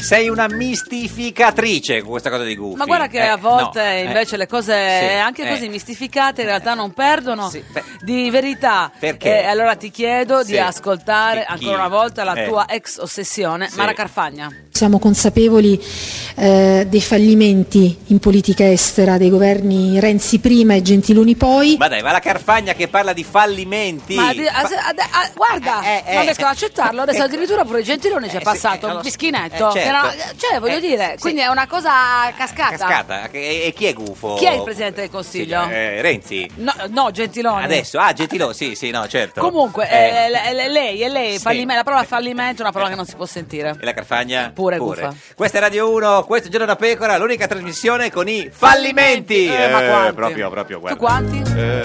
Sei una mistificatrice con questa cosa di Goofy. Ma guarda che Eh, a volte no, eh, invece le cose sì, anche eh. così mistificate in realtà non perdono di verità. Perché? E allora ti chiedo Sì. di ascoltare Di chi? ancora una volta la Eh. tua ex ossessione, Sì. Mara Carfagna. Siamo consapevoli eh, dei fallimenti in politica estera dei governi Renzi prima e Gentiloni poi. Ma dai, ma la Carfagna che parla di fallimenti. Ma di- a- a- a- guarda, eh, non riesco ad accettarlo. Adesso addirittura pure Gentiloni ci è passato, un pischinetto. eh, certo. Che era- cioè, voglio Eh, dire, quindi è una cosa cascata. Cascata. E, e chi è gufo? Chi è il Presidente del Consiglio? Eh, Renzi. No, no, Gentiloni. Adesso, ah, Gentiloni, sì, sì, no, certo. Comunque, Eh, eh, le- le- lei, e lei, Sì. fallimento, la parola fallimento è una parola che non si può sentire. E la Carfagna? Pure gufa. Questa è Radio 1, questo è Giorno da Pecora, l'unica trasmissione con i fallimenti. Eh, ma quanti? proprio, proprio, guarda. Tu quanti? Eh,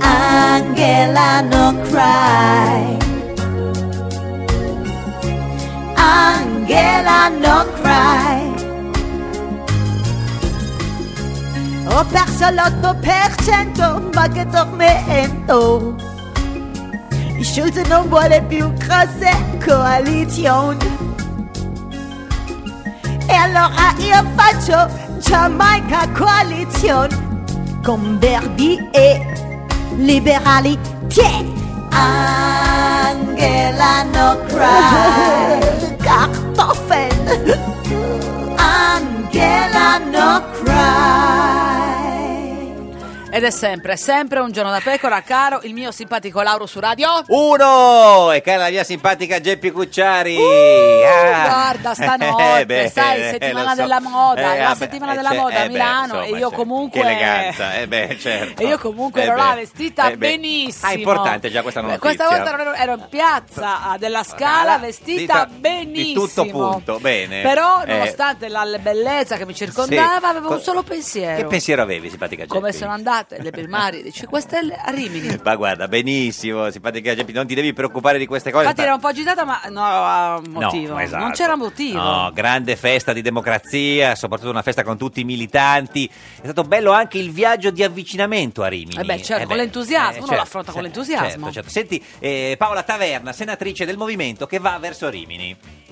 Angela no cry. Angela no cry. Ho perso l'8 per cento, ma che tormento. Schulz non vuole più grosse coalizioni. E allora io faccio Jamaica coalizione con Verdi e liberali. Tiè! Angela no cry. Kartoffeln. Angela no cry. Ed è sempre, sempre un giorno da pecora, caro il mio simpatico Lauro su radio. Uno! E cara la mia simpatica Geppi Cucciari. Ah. Guarda, stanotte, Eh, beh, sai, eh, settimana so. della moda, Eh, la settimana eh, della c'è- moda a eh, beh, Milano insomma, e io c'è- comunque... Che eleganza, eh beh, certo. E io comunque Eh, ero là vestita Eh, benissimo. Ah, importante già questa notizia. Questa volta ero, ero in piazza ah, della Scala vestita Di benissimo. tutto punto, bene. Però, Eh, nonostante la bellezza che mi circondava, Sì. avevo un solo pensiero. Che pensiero avevi, simpatica Geppi? Come sono andate le primarie di 5 Stelle a Rimini. Ma guarda, benissimo, simpatica Geppi, non ti devi preoccupare di queste cose. Infatti ero un po' agitata, ma no, a motivo. No, esatto. Non c'era motivo. No, grande festa di democrazia, soprattutto una festa con tutti i militanti. È stato bello anche il viaggio di avvicinamento a Rimini. Eh beh, certo, Eh con l'entusiasmo, uno certo, l'affronta con l'entusiasmo. Certo, certo. Senti, eh, Paola Taverna, senatrice del movimento che va verso Rimini.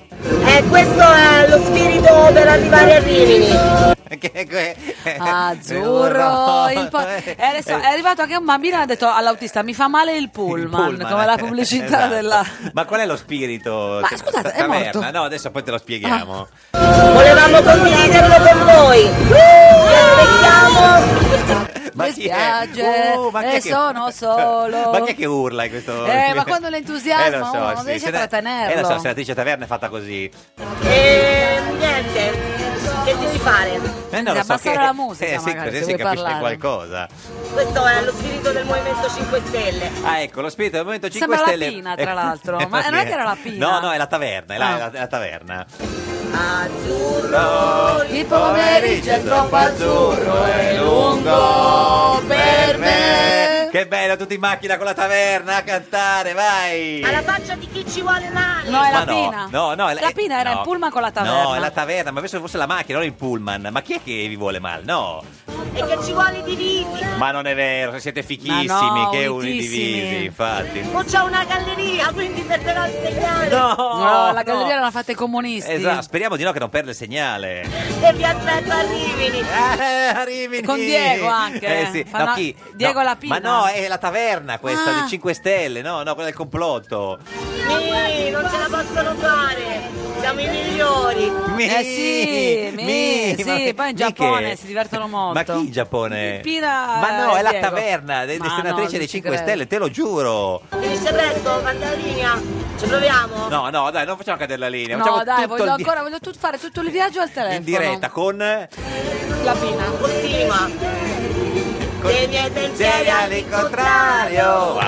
E questo è lo spirito per arrivare a Rimini. Azzurro, il po- e adesso è arrivato anche un bambino e ha detto all'autista mi fa male il pullman, Pullman, come la eh, pubblicità esatto. della... Ma qual è lo spirito? Ma Cioè, scusate, è taverna? morto? Ah. No, adesso poi te lo spieghiamo. Volevamo condividerlo con voi. Vi aspettiamo. Ma Le spiagge Uh, ma e che- sono solo. Ma chi è che urla in questo? Eh, ma quando l'entusiasmo Eh, lo so, uno non sì, riesce a trattenerlo. Eh, lo so, senatrice Taverna è fatta così. E niente, che devi fare? Eh, non lo so, abbassare che- la musica, eh, sì, magari, così se si capisce parlare. qualcosa. Questo è lo spirito del Movimento 5 Stelle. Ah, ecco, lo spirito del Movimento 5 Sembra la Stelle. Pina, tra l'altro. Ma non è che era la Pina? No, no, è la taverna, è la, Ah. è la- è la taverna. Azzurro. Il pomeriggio è troppo azzurro e lungo per me. Che bello, tutti in macchina con la taverna a cantare, vai! Alla faccia di chi ci vuole male. No, è la no, Pina. no, no, è la- La Pina era no. in pullman con la taverna. No, è la taverna, ma penso fosse la macchina, non il pullman. Ma chi è che vi vuole male? No, E che ci vuole divisi. ma non è vero, siete fichissimi, Ma no, che unitissimi. unidivisi, infatti. Non c'è una galleria, quindi perderà il segnale. No, No, la galleria l'hanno fatta i comunisti. Esatto, speriamo di no che non perde il segnale. E vi aspetto a Rimini. Eh, a Rimini. Con Diego anche. Eh sì, Fanno- no, chi? Diego No, La Pina. Ma no, è la taverna questa Ah. dei 5 Stelle, no, no, quella del complotto. Mi, non ce la possono fare. Siamo i migliori. Mi, Eh sì, mi, sì, ma- poi in mi Giappone che? si divertono molto. Ma chi in Giappone? Pina, Ma no, è la Diego. taverna de- Ma delle no, non dei ci 5 credo. Stelle, te lo giuro. Finisce presto, canta la linea. Ci proviamo? No, no, dai, non facciamo cadere la linea. No, facciamo dai, tutto voglio il di- ancora voglio tut- fare tutto il viaggio al telefono. in diretta con La Pina. Continua. Dei miei pensieri all'incontrario. Wow.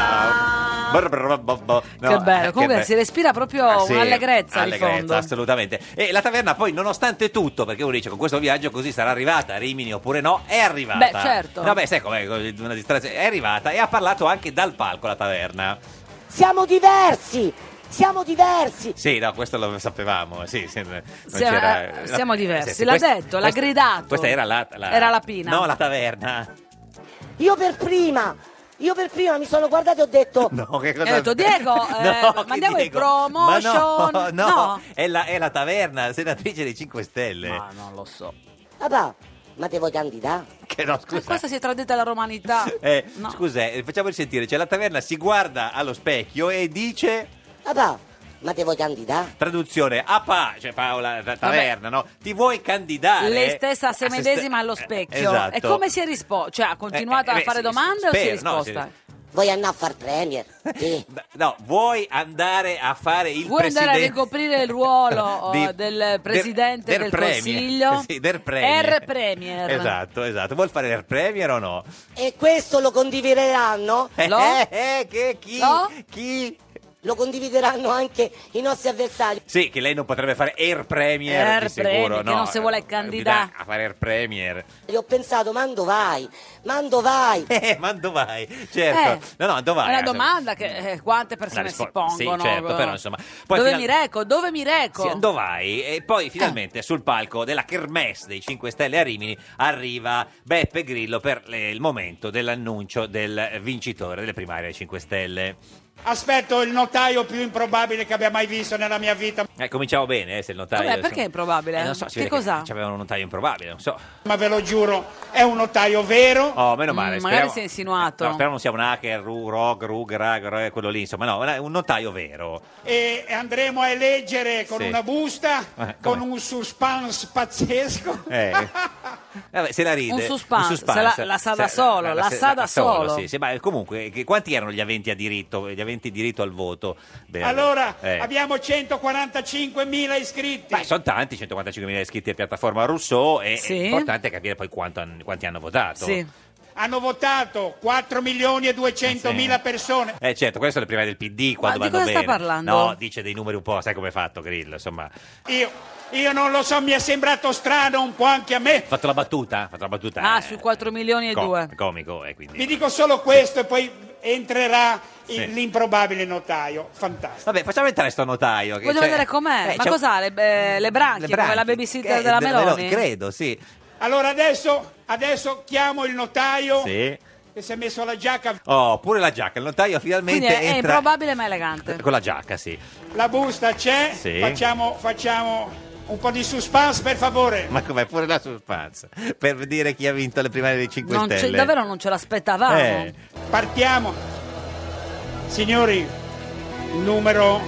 No, che bello. eh, Comunque be- si respira proprio Ah, sì, un'allegrezza di allegrezza, fondo. assolutamente. E la taverna poi, nonostante tutto, perché uno dice con questo viaggio così sarà arrivata a Rimini oppure no, è arrivata. Beh, certo. No, beh, sai com'è, una distrazione. È arrivata e ha parlato anche dal palco la taverna. Siamo diversi! Siamo diversi! Sì, no, questo lo sapevamo. Sì, sì, non Siamo- c'era- eh, siamo diversi, sì, sì, l'ha questa- detto, l'ha gridato. Questa era la, la- Era la Pina. No, la taverna. Io per prima! Io per prima mi sono guardato e ho detto... No, che cosa... E ho detto, Diego, eh, No, che mandiamo il Diego? promotion. Ma no, no, No. È, la, è la taverna, senatrice dei 5 Stelle. Ma non lo so. Papà, ma te vuoi candidare? Che no, Ma scusa. questa si è tradita la romanità. Eh, No. Scusa, eh, facciamo sentire. Cioè, la taverna si guarda allo specchio e dice. Papà, ma te vuoi candidare? Traduzione a pa, cioè Paola ta- Taverna, no? Ti vuoi candidare? Lei stessa A se se medesima allo eh, specchio. esatto. E come si è risposto? Cioè, ha continuato Eh, eh, a fare sì, domande o si è spero, no, risposta? Vuoi andare a far premier? Sì. No, vuoi andare a fare il Vuoi presidente andare a ricoprire il ruolo oh, di- del presidente del del, premier. Consiglio? Sì, del premier. Air Premier. Esatto, esatto. Vuol fare il premier o no? E questo lo condivideranno? Lo? Eh, eh, che chi? No? Chi? Lo condivideranno anche i nostri avversari. Sì, che lei non potrebbe fare Air Premier Air di sicuro, Premier, che no. non si vuole Eh, candidare. A fare Air Premier. E ho pensato, mando vai, mando vai. Eh, ma dove vai? Certo. Eh, no, no, dove vai? È una Insomma, domanda che eh, quante persone la si rispo- pongono. Sì, certo, però insomma. Poi dove final- mi reco? Dove mi reco? Sì, dove vai? E poi finalmente sul palco della Kermesse dei 5 Stelle a Rimini arriva Beppe Grillo per le- il momento dell'annuncio del vincitore delle primarie dei 5 Stelle. Aspetto il notaio più improbabile che abbia mai visto nella mia vita, Eh, cominciamo bene, eh, se il notaio... Vabbè, perché è improbabile? Eh, non so, si Che vede cos'ha? C'avevano un notaio improbabile, non so. ma ve lo giuro, è un notaio vero. Oh, meno male. Mm, speriamo- magari si è insinuato. No, speriamo non sia un hacker, ru, rog, rug, rag, rag, quello lì, insomma, no, è un notaio vero. E andremo a eleggere con Sì. una busta, Eh, con come? un suspense pazzesco. Eh. Vabbè, se la ride. Un suspense, se la- la sa da Se- solo, la sa da solo. Sì, sì, ma comunque, che- quanti erano gli aventi a diritto, gli aventi diritto al voto? Beh, Allora, eh. abbiamo 145.000 iscritti. Beh, sono tanti, 145.000 iscritti a piattaforma Rousseau e Sì. è importante capire poi quanto han- quanti hanno votato. Sì. Hanno votato 4 milioni e 200.000 Sì. persone. Eh certo, queste sono le primarie del PD quando di vanno cosa sta bene. parlando? No, dice dei numeri un po', sai come è fatto Grillo, insomma. Ha Io, io non lo so, mi è sembrato strano un po' anche a me. fatto la battuta? Ha fatto la battuta. Ah, eh, sui 4 milioni e co- due. Comico, e quindi... Vi dico solo questo e poi entrerà Sì. l'improbabile notaio. Fantastico. Vabbè, facciamo entrare sto notaio. Voglio c'è- vedere com'è. Eh, Ma cos'ha? Le, eh, le branchie, le branchie. come la babysitter Eh, della della Meloni? Credo, sì. Allora adesso, adesso chiamo il notaio Sì. che si è messo la giacca, Oh, pure la giacca. Il notaio finalmente Quindi è, è entra... improbabile ma elegante. Con la giacca, sì. la busta c'è. Sì. Facciamo, facciamo un po' di suspense per favore. Ma com'è? Pure la suspense. Per dire chi ha vinto le primarie dei 5 Non ce- Stelle. davvero non ce l'aspettavamo. Eh. Partiamo. Signori, numero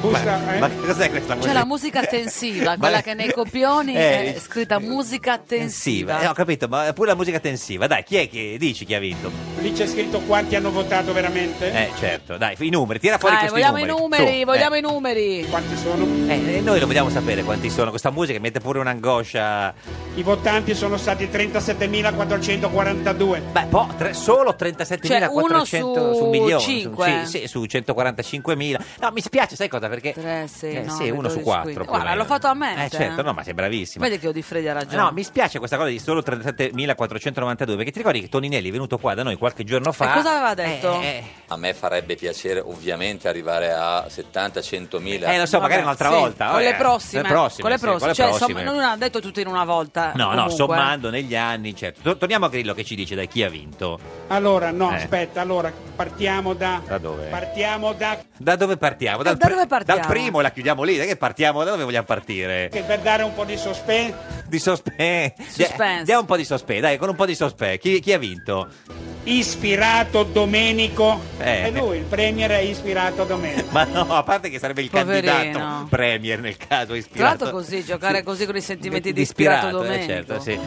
Ma, eh? ma che cos'è questa C'è musica? la musica tensiva, quella che nei copioni Eh, è scritta musica tensiva. Eh, ho capito, ma pure la musica tensiva. Dai, chi è che dici chi ha vinto? Lì c'è scritto quanti hanno votato veramente? Eh, certo. Dai, i numeri, tira fuori Dai, questi vogliamo i numeri, Su, vogliamo eh. i numeri. Quanti sono? Eh, noi lo vogliamo sapere quanti sono. Questa musica mette pure un'angoscia. I votanti sono stati 37.442. Beh, po- tre- solo 37.400 Cioè, su su un milione. cinque. Su, sì, sì, su 145.000. No, mi spiace, sai cosa? Perché. 3, 6, Eh, 9, sì, uno su 12, quattro. 15. più o Guarda, meno. l'ho fatto a mente. Eh, certo, no, ma sei bravissima. Vedi che ho di Freddi ha ragione. No, mi spiace questa cosa di solo 37.492 perché ti ricordi che Toninelli è venuto qua da noi qualche giorno fa. E cosa aveva detto? Eh, eh, A me farebbe piacere ovviamente arrivare a 70-100 mila. eh, lo so, magari Vabbè, un'altra sì, volta. Con le prossime. Le prossime, con le sì, prossime. con le Cioè, prossime. insomma, non ha detto tutto in una volta. No, no, comunque. sommando negli anni, certo. To- Torniamo a Grillo che ci dice dai chi ha vinto. Allora, no, Eh. aspetta, allora partiamo da. Da dove? Partiamo da. Da dove partiamo? Eh, da dove partiamo? Dal primo e la chiudiamo lì. Da che partiamo? Da dove vogliamo partire? che per dare un po' di suspense. Di sospe. Suspense. Diamo un po' di sospe, dai, con un po' di sospe. Chi, chi ha vinto? Ispirato Domenico. Eh. E lui, il premier è ispirato Domenico. Ma no, a parte che sarebbe il Poverino. candidato premier nel caso Tra ispirato. l'altro così, giocare Sì. così con i sentimenti di ispirato, eh, Domenico. certo, sì.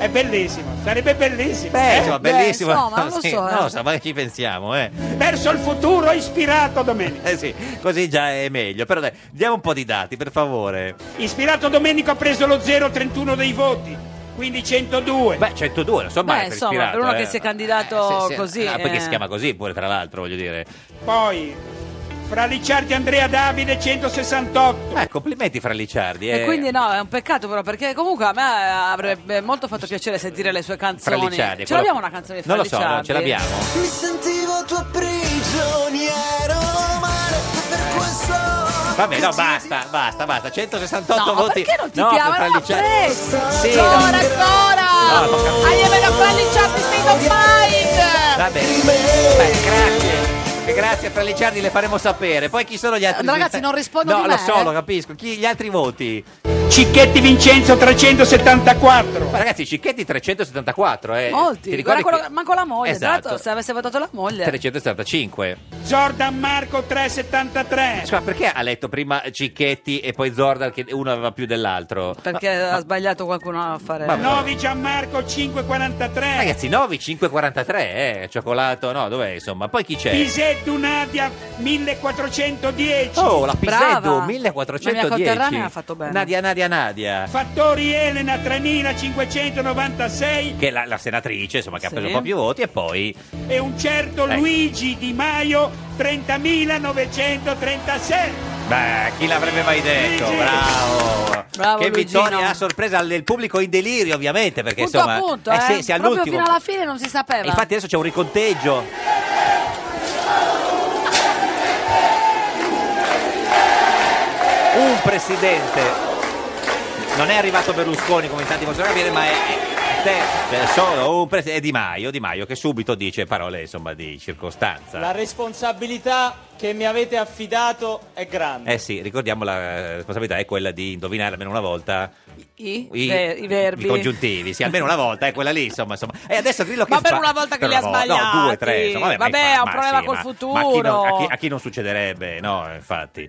È bellissimo, sarebbe bellissimo. Beh, eh? insomma, beh, bellissimo. insomma, non lo Sì, so, eh. Non lo so, ma ci pensiamo, eh. Verso il futuro ispirato Domenico. Eh sì, così già è meglio. Però dai, diamo un po' di dati, per favore. Ispirato Domenico ha preso lo 0,31 dei voti. quindi 102. Beh, 102, non so male Beh, per insomma, ispirato, per uno eh. che si è candidato Sì, sì. così. Ah, perché eh. si chiama così pure, tra l'altro, voglio dire. Poi, fra Licciardi Andrea Davide 168. Eh, complimenti fra Licciardi. E eh. quindi no, è un peccato però perché comunque a me avrebbe molto fatto piacere sentire le sue Fra canzoni. Licciardi. Ce quello- l'abbiamo una canzone di Fra Non lo so, Licciardi? non ce l'abbiamo. Mi sentivo tuo prigioniero, male per questo. Vabbè, no, basta, basta, basta. 168 No, voti. perché non ti per Fra Ma Licciardi. prezzo! Sì, ancora, no. ancora! No, non capisco. Hai vedo Fra Licciardi state of mind! Va bene. Beh, grazie. E Grazie fra Licciardi, le faremo sapere. Poi chi sono gli altri? Ragazzi, non rispondo No, di lo me, so, eh. lo capisco. Chi, gli altri voti? Cicchetti Vincenzo 374. Ma ragazzi, Cicchetti 374, eh. Molti, Ti ricordi guarda quello- manco la moglie. Tra Esatto. l'altro, se avesse votato la moglie. 375. Jordan Marco 373. Scusa, perché ha letto prima Cicchetti e poi Zordan che uno aveva più dell'altro? Perché ha sbagliato qualcuno a fare. Vabbè. Novi Gianmarco 543. Ragazzi, 9, 543, eh. Cioccolato, no, dov'è insomma? Poi chi c'è? Pisetto Nadia 1410. Oh, la Brava. 1410. La mia conterranea ha fatto bene. Nadia, Nadia, Nadia. Fattori Elena 3596 Che è la, la senatrice, insomma, che ha Sì. preso un po' più voti e poi... e un certo Ecco. Luigi Di Maio 30.936. Beh, chi l'avrebbe mai detto? Luigi. Bravo! Bravo, che Luigino. vittoria a sorpresa del pubblico in delirio, ovviamente, perché punto insomma... a punto, eh. sì, sì, Proprio all'ultimo. fino alla fine non si sapeva. Infatti adesso c'è un riconteggio. Un presidente. Non è arrivato Berlusconi come in tanti possono capire, ma è, è solo un presidente. È Di Maio, Di Maio che subito dice parole insomma di circostanza. La responsabilità che mi avete affidato è grande. Eh sì, ricordiamo la responsabilità è quella di indovinare almeno una volta I, i, ve- i verbi. i congiuntivi, sì, almeno una volta è quella lì, insomma, insomma. E adesso Grillo che Ma per fa? una volta che li ha sbagliati. No, due, tre, insomma, vabbè, Vabbè, ha un ma problema sì, col ma- futuro. Ma a chi, non, a chi- a chi non succederebbe, no, infatti.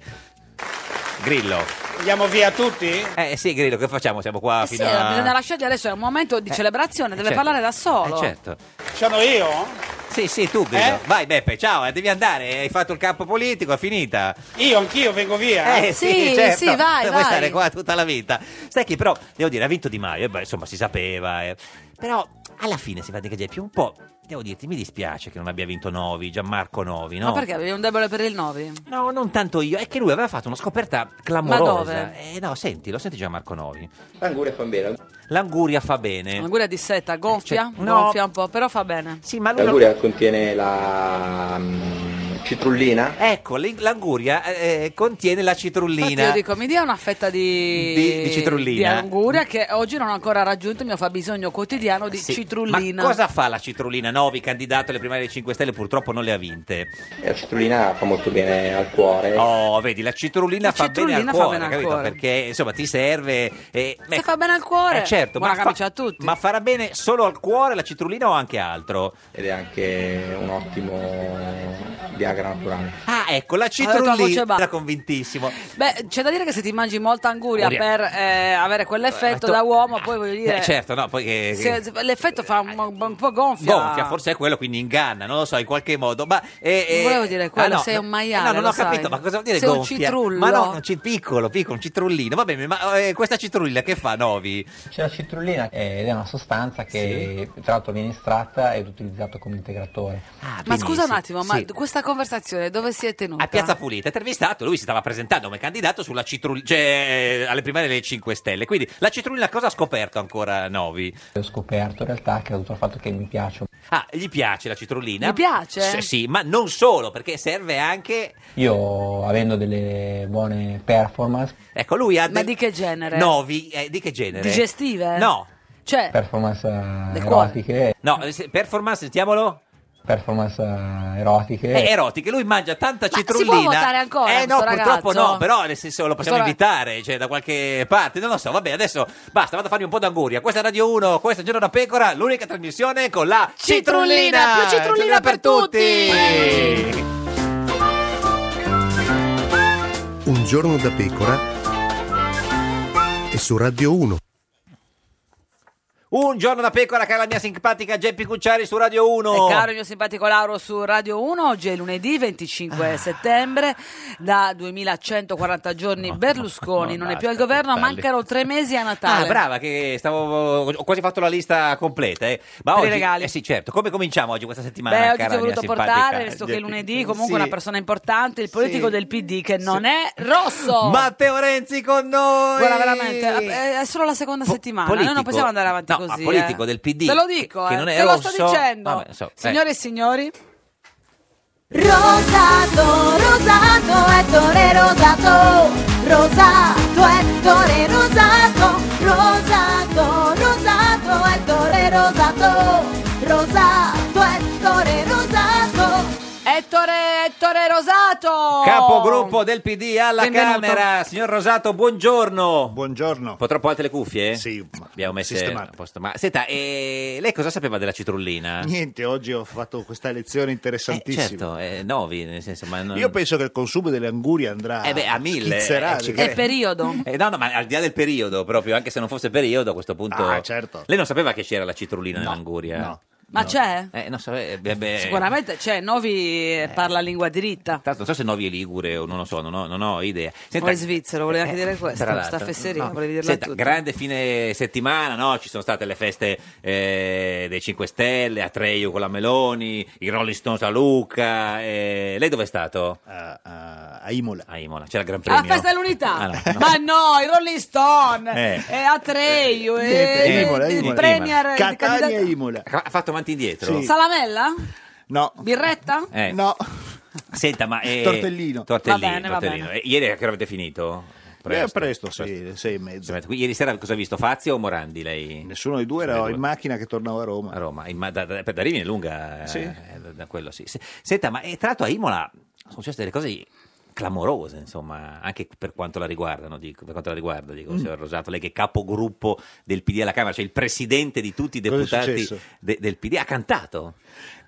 Grillo. Andiamo via tutti? Eh sì, Grillo, che facciamo? Siamo qua Eh sì, fino a... bisogna lasciargli adesso, è un momento di celebrazione, deve certo. parlare da solo. Eh, certo. Sono io? Sì, sì, tu Grillo. Eh? Vai Beppe, ciao, eh, devi andare, hai fatto il campo politico, è finita. Io anch'io vengo via? Eh sì, Sì, certo. sì, vai, Puoi vai. stare qua tutta la vita. Sai che però, devo dire, ha vinto Di Maio, e beh, insomma, si sapeva. eh. Però alla fine si va di più un po'. Devo dirti, mi dispiace che non abbia vinto Novi, Gianmarco Novi, no? Ma perché avevi un debole per il Novi? No, non tanto io, è che lui aveva fatto una scoperta clamorosa. Ma dove? Eh, no, senti, lo senti Gianmarco Novi. L'anguria fa bene. L'anguria fa bene. Una di seta, gonfia? Cioè, no. Gonfia un po', però fa bene. Sì, ma lui non- L'anguria contiene la mm, citrullina. Ecco, l'anguria eh, contiene la Infatti citrullina. io dico, mi dia una fetta di, Di- di citrullina. di anguria che oggi non ho ancora raggiunto il mio fabbisogno quotidiano di Sì, citrullina. Ma cosa fa la citrullina? Novi, candidato alle primarie dei 5 Stelle, purtroppo non le ha vinte. E La citrullina fa molto bene al cuore. Oh, vedi, la citrullina La fa citrullina bene al fa cuore, bene al capito? cuore. Perché insomma ti serve. eh, Se ecco, fa bene al cuore, eh, certo, buona ma, fa- camicia a tutti. ma farà bene solo al cuore la citrullina o anche altro? Ed è anche un ottimo Viagra naturale. Ah, ecco, la citrullina bassa. era convintissimo. Beh, c'è da dire che se ti mangi molta anguria Anguria. per eh, avere quell'effetto Eh, da uomo, poi voglio dire... Eh, certo, no, poi che, se- se- l'effetto fa un, un po' gonfia. gonfia, forse è quello, quindi inganna, non lo so, in qualche modo. Ma, eh, Non eh, volevo dire quello, ah, no, sei un maiale, No, non lo ho capito, sai. ma cosa vuol dire Sei un gonfia? citrullo. Ma no, un ci- piccolo, piccolo, un citrullino. Va bene, ma eh, questa citrullina che fa, Novi? C'è la citrullina ed è una sostanza che tra l'altro viene estratta ed utilizzato come integratore. Ah, Ma scusa un attimo, ma sì. questa conversazione dove si è tenuta? A Piazza Pulita, intervistato, lui si stava presentando come candidato sulla citrullina, cioè eh, alle primarie delle 5 Stelle. Quindi la citrullina cosa ha scoperto ancora Novi? Ho scoperto in realtà che è dovuto al fatto che mi piace. Ah, gli piace la citrullina? Gli piace? S- sì, ma non solo, perché serve anche... Io avendo delle buone performance, Ecco, lui ha... Ma del- di che genere? Novi, eh, di che genere? Digestive? No. Cioè, performance erotiche, No, eh, performance, sentiamolo. Performance eh, erotiche. Eh, erotiche, lui mangia tanta Ma si citrullina. può votare ancora Eh no, purtroppo ragazzo? no, però nel senso lo possiamo Questo invitare, cioè da qualche parte, non lo so. Vabbè, adesso basta, vado a farmi un po' d'anguria. Questa è Radio 1, questo è Giorno da Pecora, l'unica trasmissione con la Citrullina, citrullina. più citrullina per tutti. Un giorno da pecora e su Radio 1. Un giorno da pecora, cara la mia simpatica Geppi Cucciari su Radio 1. E caro il mio simpatico Lauro su Radio 1, oggi è lunedì 25 settembre, da 2140 giorni Berlusconi non è più al governo, mancano tre mesi a Natale. Ah, brava, che stavo. Ho quasi fatto la lista completa. Eh. Ma Per i oggi, regali. Eh sì, certo. Come cominciamo oggi questa settimana? Beh, oggi cara ti ho mia voluto simpatica portare, visto che è Geppi? lunedì, comunque Sì. una persona importante, il politico Sì. del PD che non è rosso. Matteo Renzi con noi! Guarda, veramente, eh, è solo la seconda settimana, noi non politico- possiamo andare avanti no, così. ma politico eh. del PD, Te lo dico, che- eh, non è te lo rosso. sto dicendo. Vabbè, so, eh. Signore e signori, Rosato, rosato, Ettore rosato, rosato, Ettore rosato, rosato, rosato, Ettore rosato, rosato, Ettore rosato. Ettore, Rosato! Capogruppo del PD alla Benvenuto. Camera, signor Rosato, buongiorno. Buongiorno. Un po' troppo alte le cuffie? Sì, abbiamo messo sistemate. a posto. Ma senta, eh, lei cosa sapeva della citrullina? Niente, oggi ho fatto questa lezione interessantissima. Certo, eh, novi, nel senso, ma non... Io penso che il consumo delle angurie andrà Eh beh, a mille. schizzerà, eh, ci è periodo. Eh, no, no, ma al di là del periodo, proprio, anche se non fosse periodo, a questo punto. Ah, certo. Lei non sapeva che c'era la citrullina nell'anguria? no. Ma c'è? Eh, non so, eh, beh, beh, Sicuramente c'è, Novi eh, parla lingua diritta. Tanto non so se Novi è Ligure o non lo so, non ho, non ho idea. O è svizzero, volevo anche dire questo, tra sta fesseria, No. volevi dirla Senta, tutta. grande fine settimana, no? Ci sono state le feste eh, dei 5 Stelle, a Treio con la Meloni, i Rolling Stones a Luca. eh, Lei dove è stato? a Imola. A Imola, c'era il Gran Premio. festa dell'unità? Ah, no, no. Ma no, i Rolling Stone, Eh. e Atreio, e Niente, Imola, il Imola. Premier, il Catania candidato- e Imola. Ha fatto avanti e indietro? Sì. Salamella? No. Birretta? Eh. No. Senta, ma... eh, Tortellino. Tortellino, Va bene, va tortellino. bene. Eh, ieri a che ora avete finito? Eh, presto, sì, sei e mezzo. Ieri sera cosa ha visto? Fazio o Morandi lei? Nessuno dei due era in macchina che tornava a Roma. A Roma, in ma- da, da, da Rimini è lunga, eh, Sì. da, da quello sì. Se- Senta, ma eh, tra l'altro a Imola sono successe delle cose clamorose, insomma, anche per quanto la riguardano, dico, per quanto la riguarda, dico, Mm. signor Rosato, lei che è capogruppo del PD alla Camera, cioè il presidente di tutti i deputati de- del PD, ha cantato.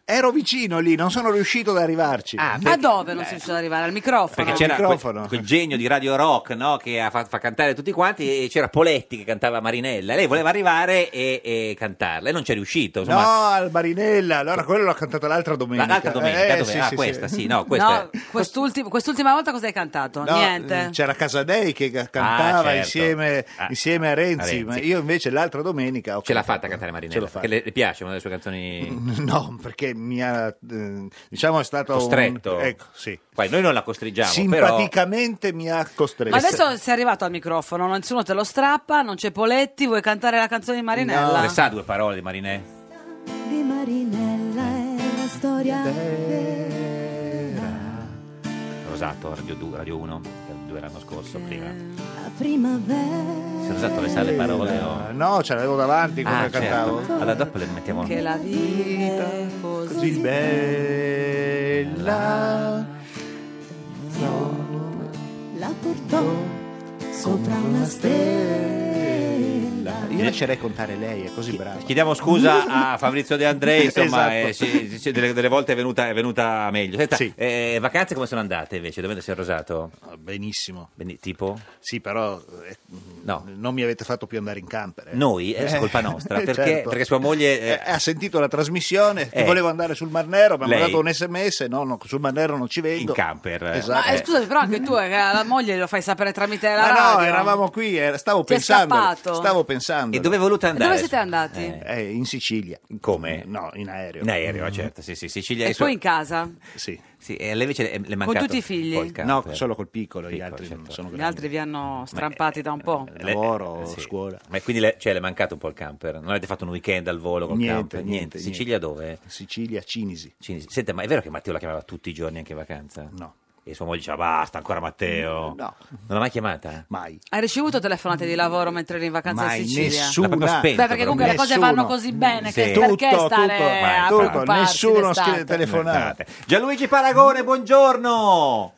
Ero vicino lì, non sono riuscito ad arrivarci. Ah, Ma dove non si riuscito ad arrivare? Al microfono? Perché c'era quel, quel genio di Radio Rock no, che ha fa, fa cantare tutti quanti e c'era Poletti che cantava Marinella. Lei voleva arrivare e, e cantarla e non c'è riuscito. Insomma, No, al Marinella, allora quello l'ho cantato l'altra domenica. L'altra domenica, Eh, dove- sì, ah, sì, questa, sì. sì, no, questa No, quest'ultima, quest'ultima volta cosa hai cantato? No, Niente. C'era Casadei che cantava certo. insieme, Ah, insieme a Renzi, a Renzi. ma io invece l'altra domenica ho ce l'ha fatta cantare Ce Marinella. l'ho Perché le, le piace una delle sue canzoni No, perché mi ha, eh, diciamo, è stato un- costretto? ecco, sì. Poi noi non la costringiamo, però... Simpaticamente mi ha costretto. Ma adesso sei arrivato al microfono, nessuno te lo strappa, non c'è Poletti, vuoi cantare la canzone di Marinella? Le sa due parole di Marinella? Di Marinella è la storia Rosato, Radio 2, Radio 1, due l'anno scorso, prima. Primavera. Se Rosato le sa le parole o... No, ce l'avevo davanti quando Ah, cantavo. certo. Allora dopo le mettiamo... Che la vita è così, Così bella. La portò sopra una stella. Io lascerei contare lei, è così brava. Chiediamo scusa a Fabrizio De Andrei, insomma, Esatto. eh, sì, sì, delle, delle volte è venuta, è venuta meglio. Senta, Sì. eh, vacanze come sono andate invece? Dove si è rosato? Benissimo. Beni- tipo? Sì, però eh, No. non mi avete fatto più andare in camper. eh. Noi? È colpa nostra, Eh, perché, certo. perché sua moglie... eh, Eh, ha sentito la trasmissione che Eh. volevo andare sul Mar Nero, mi ha mandato un sms, no, no, sul Mar Nero non ci in vengo. camper. eh. Esatto. Ma eh, scusami, però anche tu, eh, che alla moglie lo fai sapere tramite la Ma radio. no, eravamo qui, eh, stavo Ti è pensando. scappato? Stavo pensando. E dove è voluta E andare? dove siete andati? Eh, Eh, in Sicilia. come? No, in aereo. In aereo, certo, sì, sì, Sicilia. E i suoi- poi in casa? Sì. Sì, e a lei invece le, le è mancato tutti i figli? un po' il No, solo col piccolo, gli altri non certo. sono Gli grandi. altri vi hanno strampati da un po'. Le- Lavoro, eh, sì. scuola. Ma quindi le, cioè, le è mancato un po' il camper? Non avete fatto un weekend al volo col Niente, camper? niente, Sicilia dove? Sicilia, Cinisi. Cinisi. Senta, ma è vero che Matteo la chiamava tutti i giorni anche in vacanza? No. E sua moglie diceva basta ancora Matteo. No. Non l'ha mai chiamata? Mai. Hai ricevuto telefonate di lavoro mentre eri in vacanza Mai in Sicilia? nessuna. L'ha proprio spento, Beh, perché comunque le cose Nessuno. vanno così bene Sì. che Tutto, perché stare tutto, a tutto, nessuno scrive telefonate. Gianluigi Paragone, buongiorno.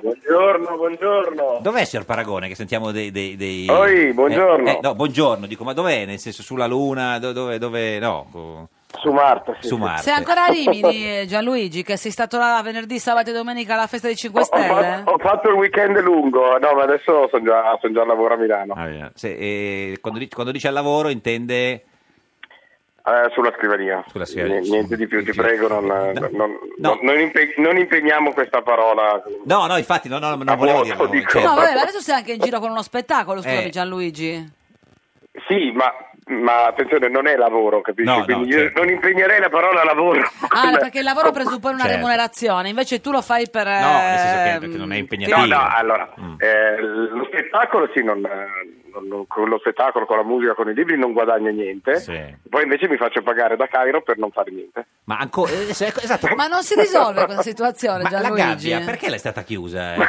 Buongiorno, buongiorno. Dov'è signor Paragone che sentiamo dei... dei, dei- Oi, buongiorno. Eh, eh, no, buongiorno, dico, ma dov'è? Nel senso, sulla Luna, do- dove... dove no, Su Marte, sì. su sì. Marte. Sei ancora a Rimini, eh, Gianluigi, che sei stato là venerdì, sabato e domenica alla festa dei 5 Ho Stelle? fatto, ho fatto il weekend lungo, no, ma adesso sono già, son già al lavoro a Milano. Ah, via. Se- e quando, dice, quando dice al lavoro intende... Eh, sulla scrivania. Sulla scrivania, N- Niente di più, ti prego, non, non- non- No. non impe- non impegniamo questa parola. No, no, infatti, no, no, non A volevo dirlo. dico. certo. No, vabbè, ma adesso sei anche in giro con uno spettacolo, scusami Eh. Gianluigi. Sì, ma, ma attenzione, non è lavoro, capisci? No, no, Quindi certo. io non impegnerei la parola lavoro. Ah, perché il lavoro presuppone una Certo. remunerazione, invece tu lo fai per... No, nel senso che non è impegnativo. No, no, allora, Mm. eh, lo spettacolo sì, non, non- non- con lo spettacolo, con la musica, con i libri non guadagno niente, Sì. poi invece mi faccio pagare da Cairo per non fare niente. Ma ancora, esatto, Ma non si risolve questa situazione, Ma la Gianluigi? gabbia, perché l'è stata chiusa, eh, Ma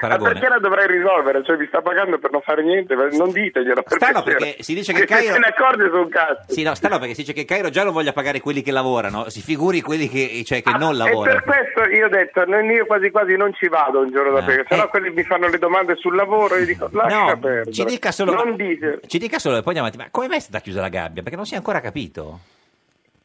Paragone? perché la dovrei risolvere? Cioè mi sta pagando per non fare niente, non diteglielo. Per Strano piacere. perché si dice che se Cairo- se ne accorge su un cazzo. Sì, no, strano perché si dice che Cairo già non voglia pagare quelli che lavorano, si figuri quelli che, cioè, che non E lavorano. per questo io ho detto, io quasi quasi non ci vado un giorno da Ah, perché sennò eh. quelli mi fanno le domande sul lavoro e io dico lascia No, perdere. ci dica solo, Non dite. ci dica solo e poi andiamo avanti. Ma come mai è stata chiusa la gabbia? Perché non si è ancora capito.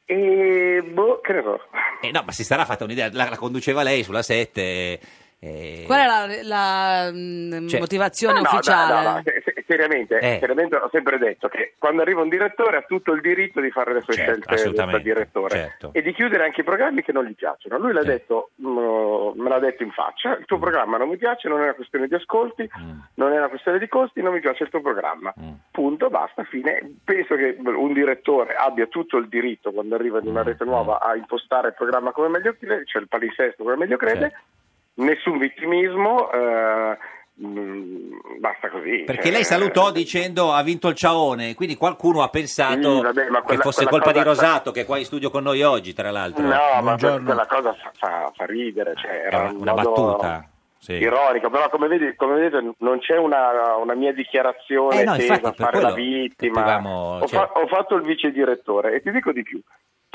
E boh, che ne so. Eh, no, ma si sarà fatta un'idea, la, la conduceva lei sulla 7. eh, Qual è la, la, mm, Cioè- motivazione No, ufficiale? no, no, seriamente, Eh. seriamente ho sempre detto che quando arriva un direttore ha tutto il diritto di fare le sue Certo, scelte da direttore certo. e di chiudere anche i programmi che non gli piacciono. Lui l'ha detto, mm, me l'ha detto in faccia, il tuo programma non mi piace, non è una questione di ascolti, Mm. non è una questione di costi, non mi piace il tuo programma. Punto, basta, fine. Penso che un direttore abbia tutto il diritto quando arriva in una Mm. rete nuova a impostare il programma come meglio crede, cioè il palinsesto come meglio crede, Certo. nessun vittimismo. eh, mm, basta così. Perché cioè- lei salutò dicendo ha vinto il Ciaone, quindi qualcuno ha pensato Sì, vabbè, ma che quella- fosse quella colpa di Rosato, che è qua in studio con noi oggi, tra l'altro. No, ma Buongiorno. quella cosa fa, fa- fa ridere, cioè, era una, un una modo battuta. Sì. ironico, però come, vedi, come vedete non c'è una, una mia dichiarazione Eh, no, tesa infatti, a per fare la vittima. capivamo, Ho, cioè- fa- ho fatto il vice direttore e ti dico di più.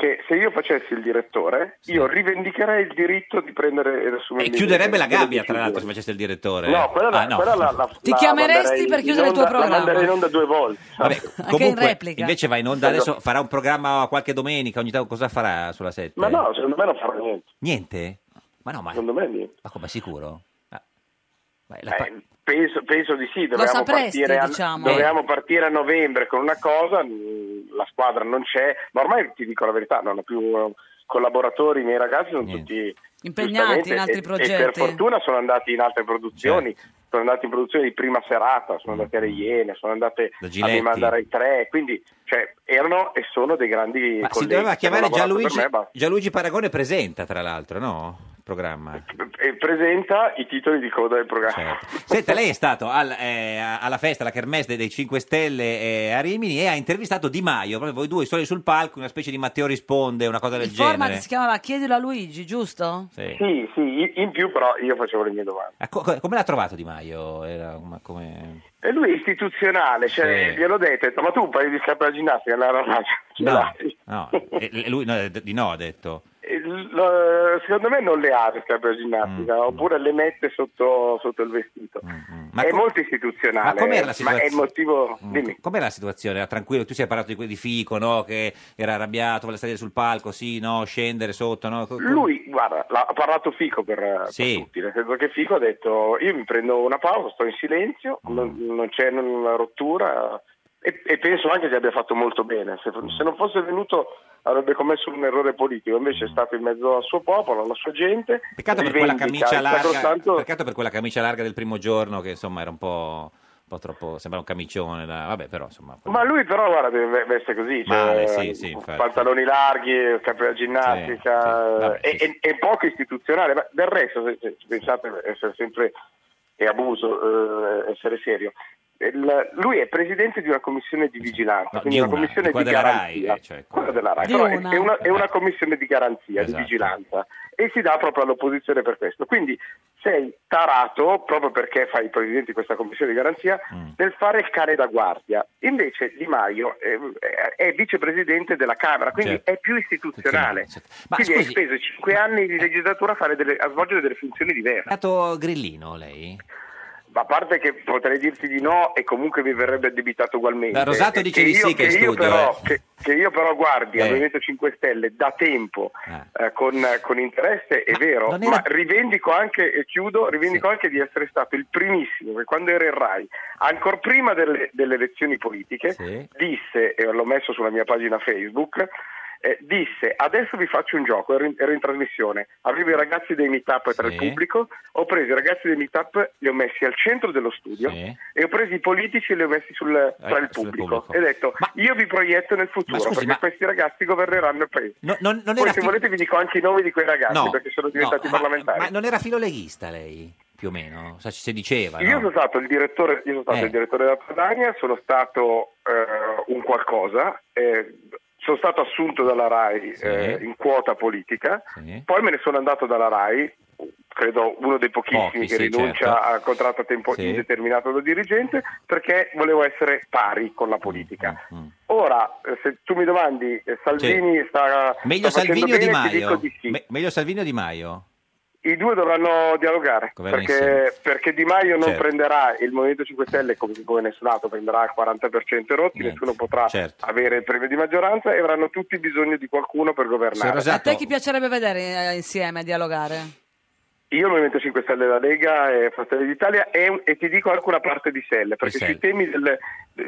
Che se io facessi il direttore, io rivendicherei il diritto di prendere ed assumere E chiuderebbe la gabbia, tra l'altro, se facesse il direttore. No, quella, la- Ah, no. quella la, la- Ti la chiameresti per in chiudere il tuo onda- programma? La manderei in onda due volte. Vabbè, comunque, replica. invece va in onda adesso, farà un programma qualche domenica, ogni tanto cosa farà sulla 7? Ma no, secondo me non farà niente. Niente? Ma no, ma, Secondo me niente. ma come sicuro? Ah. Ma la Eh, penso, penso di sì, dovevamo, sapresti, partire a, diciamo. dovevamo partire a novembre con una cosa, mh, la squadra non c'è, ma ormai ti dico la verità, non ho più eh, collaboratori, i miei ragazzi sono tutti Impegnati in altri e- E, progetti. per fortuna sono andati in altre produzioni, Certo. sono andati in produzioni di prima serata, sono andati alle Iene, sono andate Da a rimandare ai tre, quindi cioè, erano e sono dei grandi Ma si doveva chiamare Gianluigi. Gianluigi Paragone presenta, tra l'altro, no? Il programma. E presenta i titoli di coda del programma. Certo. Senta, lei è stato al- eh, alla festa, alla kermesse dei 5 Stelle eh, a Rimini e ha intervistato Di Maio, proprio voi due soli sul palco, una specie di Matteo risponde, una cosa del Il format genere. si chiamava Chiedilo a Luigi, giusto? Sì. Sì, sì, in più però io facevo le mie domande. Ah, co- co- come l'ha trovato Di Maio? Era una- come... E lui è istituzionale, cioè Sì. gliel'ho detto, ho detto, ma tu un paio di scarpe da ginnastica raggio, ce No, no, e- e lui no, di no ha detto. Secondo me non le ha da ginnastica, Mm, oppure le mette sotto, sotto il vestito. Ma è co- molto istituzionale, Ma la eh, ma è il situazione? motivo... Mm. Com'era la situazione? Era tranquillo? Tu si hai parlato di, di Fico, no? Che era arrabbiato, voleva salire sul palco, sì, no? Scendere sotto, no? Co- co- Lui, guarda, ha parlato Fico per, per Sì. tutti, nel senso che Fico ha detto io mi prendo una pausa, sto in silenzio, Mm. non, non c'è una rottura e, e penso anche che abbia fatto molto bene. Se, Mm. se non fosse venuto avrebbe commesso un errore politico, invece è stato in mezzo al suo popolo, alla sua gente. Peccato per quella larga. sacrosanto- Peccato per quella camicia larga del primo giorno, che insomma era un po', un po' troppo. Sembrava un camicione. da- Vabbè, però insomma. Ma lui però guarda deve veste così, cioè, Male, sì, sì, pantaloni larghi, da ginnastica Sì, sì, e- e poco istituzionale, ma del resto se, se pensate essere sempre è abuso eh, essere serio. Il- lui è presidente di una commissione di vigilanza, No, quindi di una una, commissione di di, quella della garanzia. Rai, eh, cioè, Quella della Rai, Di però è- una. È, una, è una commissione di garanzia, Esatto. di vigilanza e si dà proprio all'opposizione per questo. Quindi sei tarato, proprio perché fai il presidente di questa commissione di garanzia, Mm. nel fare il cane da guardia. Invece Di Maio è, è vicepresidente della Camera, quindi Certo. è più istituzionale. Ma quindi scusi- hai speso cinque anni di legislatura a, fare delle- a svolgere delle funzioni diverse. È stato grillino lei? A parte che potrei dirti di no e comunque mi verrebbe addebitato ugualmente. Ma Rosato Eh, dice di io- sì che io studio, però, eh. che, che io però guardi Eh. al Movimento 5 Stelle da tempo eh, con, con interesse, è vero, non era- ma rivendico anche, e chiudo, rivendico anche di essere stato il primissimo che quando era in RAI, ancora prima delle, delle elezioni politiche, disse, e l'ho messo sulla mia pagina Facebook, eh, disse adesso vi faccio un gioco, ero in, ero in trasmissione, avevo i ragazzi dei meetup tra il pubblico, ho preso i ragazzi dei meetup, li ho messi al centro dello studio e ho preso i politici e li ho messi sul, tra il pubblico, pubblico. e ho detto io vi proietto nel futuro scusi, perché ma- questi ragazzi governeranno il paese. No, non- non Poi se fi- volete vi dico anche i nomi di quei ragazzi No, perché sono diventati no, ma- parlamentari. Ma non era filoleghista lei, più o meno? Si diceva, Io no? sono stato il direttore, io sono stato Eh. il direttore della Padania, sono stato eh, un qualcosa, eh, sono stato assunto dalla RAI eh, in quota politica, poi me ne sono andato dalla RAI, credo uno dei pochissimi Pochi, che sì, rinuncia certo. a contratto a tempo Sì. indeterminato da dirigente, perché volevo essere pari con la politica. Mm, Ora, eh, se tu mi domandi, eh, Salvini sta, Meglio sta Salvini o Di bene, ti dico Maio? di sì. Me- meglio Salvini o Di Maio? I due dovranno dialogare Governo perché, perché Di Maio non Certo. prenderà il Movimento 5 Stelle come, come nessun altro prenderà il 40% rotti, nessuno potrà Certo. avere il premio di maggioranza e avranno tutti bisogno di qualcuno per governare. A te chi piacerebbe vedere eh, insieme dialogare? Io il Movimento 5 Stelle della Lega e Fratelli d'Italia e, e ti dico anche una parte di Selle, perché Selle. sui temi del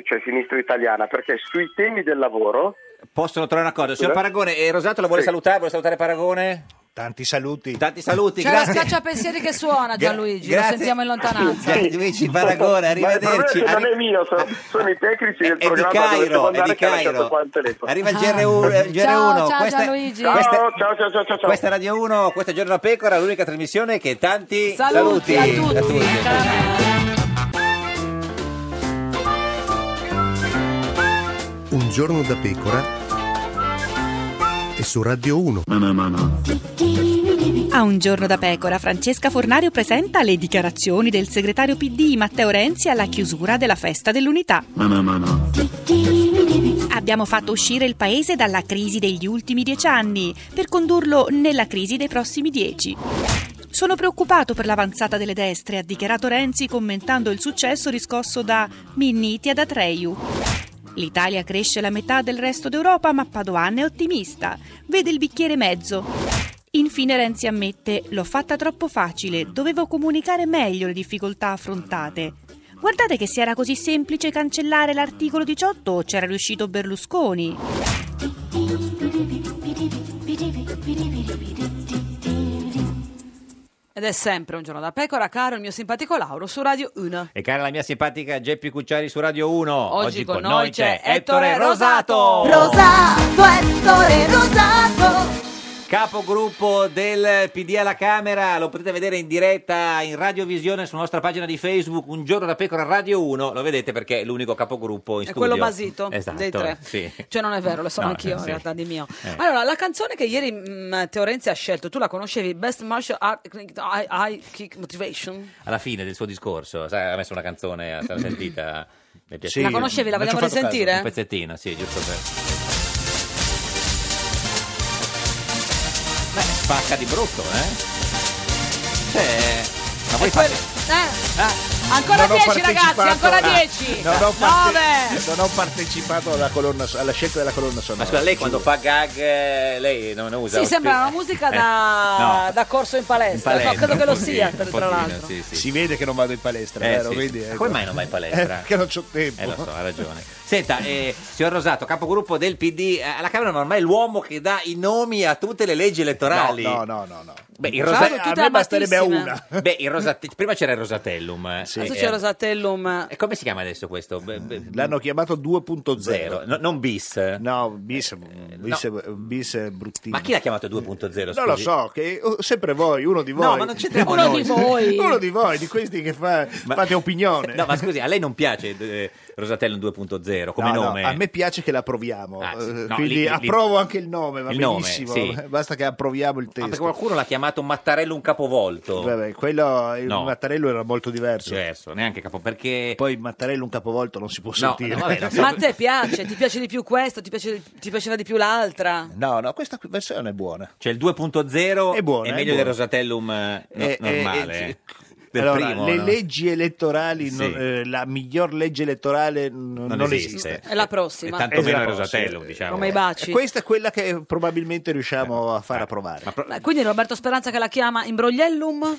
cioè sinistra italiana, perché sui temi del lavoro Possono trovare un accordo. Signor? Paragone, eh, Rosato la vuole Sì. salutare? Vuole salutare Paragone? Tanti saluti. Tanti saluti, C'è la grazie. scacciapensieri che suona Gianluigi, lo grazie. sentiamo in lontananza. Luigi Paragone, Ma il problema arrivederci. è che non è mio, sono, sono i tecnici del è di programma dove Cairo, è di andare che ha lasciato Cairo. qua il telefono. Arriva il GR1, eh, il GR1. Ciao, ciao, questa, Gianluigi. questa- Ciao, ciao, ciao, ciao, ciao, ciao. questa è Radio 1, questo è Giorno da Pecora, l'unica trasmissione che tanti Saluti a tutti. a tutti. Giorno da pecora e su Radio 1. A un giorno da pecora, Francesca Fornario presenta le dichiarazioni del segretario PD Matteo Renzi alla chiusura della festa dell'unità. Abbiamo fatto uscire il paese dalla crisi degli ultimi dieci anni per condurlo nella crisi dei prossimi dieci. Sono preoccupato per l'avanzata delle destre, ha dichiarato Renzi commentando il successo riscosso da Minniti ad Atreyu. L'Italia cresce la metà del resto d'Europa, ma Padoan è ottimista. Vede il bicchiere mezzo. Infine Renzi ammette: l'ho fatta troppo facile, dovevo comunicare meglio le difficoltà affrontate. Guardate che se era così semplice cancellare l'articolo 18 c'era riuscito Berlusconi. Ed è sempre un giorno da pecora, caro il mio simpatico Lauro su Radio 1. E cara la mia simpatica Geppi Cucciari su Radio 1. Oggi con noi c'è Ettore Ettore Rosato. Rosato, Ettore Rosato. Capogruppo del PD alla Camera, lo potete vedere in diretta in radiovisione sulla nostra pagina di Facebook, Un giorno da pecora Radio 1, lo vedete perché è l'unico capogruppo in È studio. quello basito esatto, dei tre. Sì. Cioè non è vero, lo sono No, anch'io eh, in sì. realtà di mio. Eh. Allora, la canzone che ieri mm, Matteo Renzi ha scelto, tu la conoscevi, Best Martial Art High, High Kick Motivation? Alla fine del suo discorso, sai, ha messo una canzone, l'ha sentita? Mi è. Sì, La conoscevi? La vogliamo fatto caso. risentire? Un pezzettino, sì, giusto per... spacca di brutto, eh? Cioè, ma voi fate... Eh, ancora Non ho 10 ragazzi, ancora Ah, 10. Non ho, parte- 9. non ho partecipato alla, colonna, alla scelta della colonna sonora. Ma scusa, lei quando fa gag, eh, lei non usa... Sì, sembra una musica da, no. da corso in palestra. In palestra, No, credo che un lo pochino, sia, un tra, pochino, l'altro. sì, sì. Si vede che non vado in palestra, Eh, vero? sì. Vedi, ecco. Come mai non vai in palestra? Eh, che non c'ho tempo. Eh, lo so, ha ragione. Senta, eh, signor Rosato, capogruppo del PD, eh, alla Camera non è ormai l'uomo che dà i nomi a tutte le leggi elettorali. No, no, no, no. Beh, il Sono Rosa- tutte a me basterebbe a amatissime. una. Beh, il Rosate- prima c'era il Rosatellum. eh. Adesso Eh, c'è Rosatellum. E come si chiama adesso questo? Beh, beh, L'hanno chiamato 2.0. Zero, no- non bis. No, bis, bis, bis è bruttino. Ma chi l'ha chiamato 2.0? Non lo scusi? so, che oh, sempre voi, uno di voi. No, ma non c'entriamo Uno noi. di voi. Uno di voi, di questi che fa- Ma- fate opinione. No, ma scusi, a lei non piace eh, Rosatellum 2.0 come No, no, nome? a me piace che l'approviamo, Ah, sì. eh, No, quindi lì- lì- approvo anche il nome, va Il nome, benissimo, sì. basta che approviamo il Ah, perché testo. qualcuno l'ha chiamato Mattarello un capovolto. Vabbè, quello, il No. Mattarello era molto diverso. Diverso, neanche capo perché Poi Mattarello un capovolto non si può No, sentire. no, vabbè, no, Ma a te piace? Ti piace di più questo? Ti, piace- ti piaceva di più l'altra? No, no, questa versione è buona. C'è il 2.0 È buono, è è meglio del. Rosatellum eh, no- Eh, eh, normale. eh, del Allora, primo. le no? leggi elettorali, Sì. non- eh, la miglior legge elettorale n- non, esiste. È la prossima. E tanto Esatto, meno il sì. Rosatellum, diciamo. Come i baci. Questa è quella che probabilmente riusciamo a far approvare. Beh, Quindi Roberto Speranza che la chiama Imbrogliellum?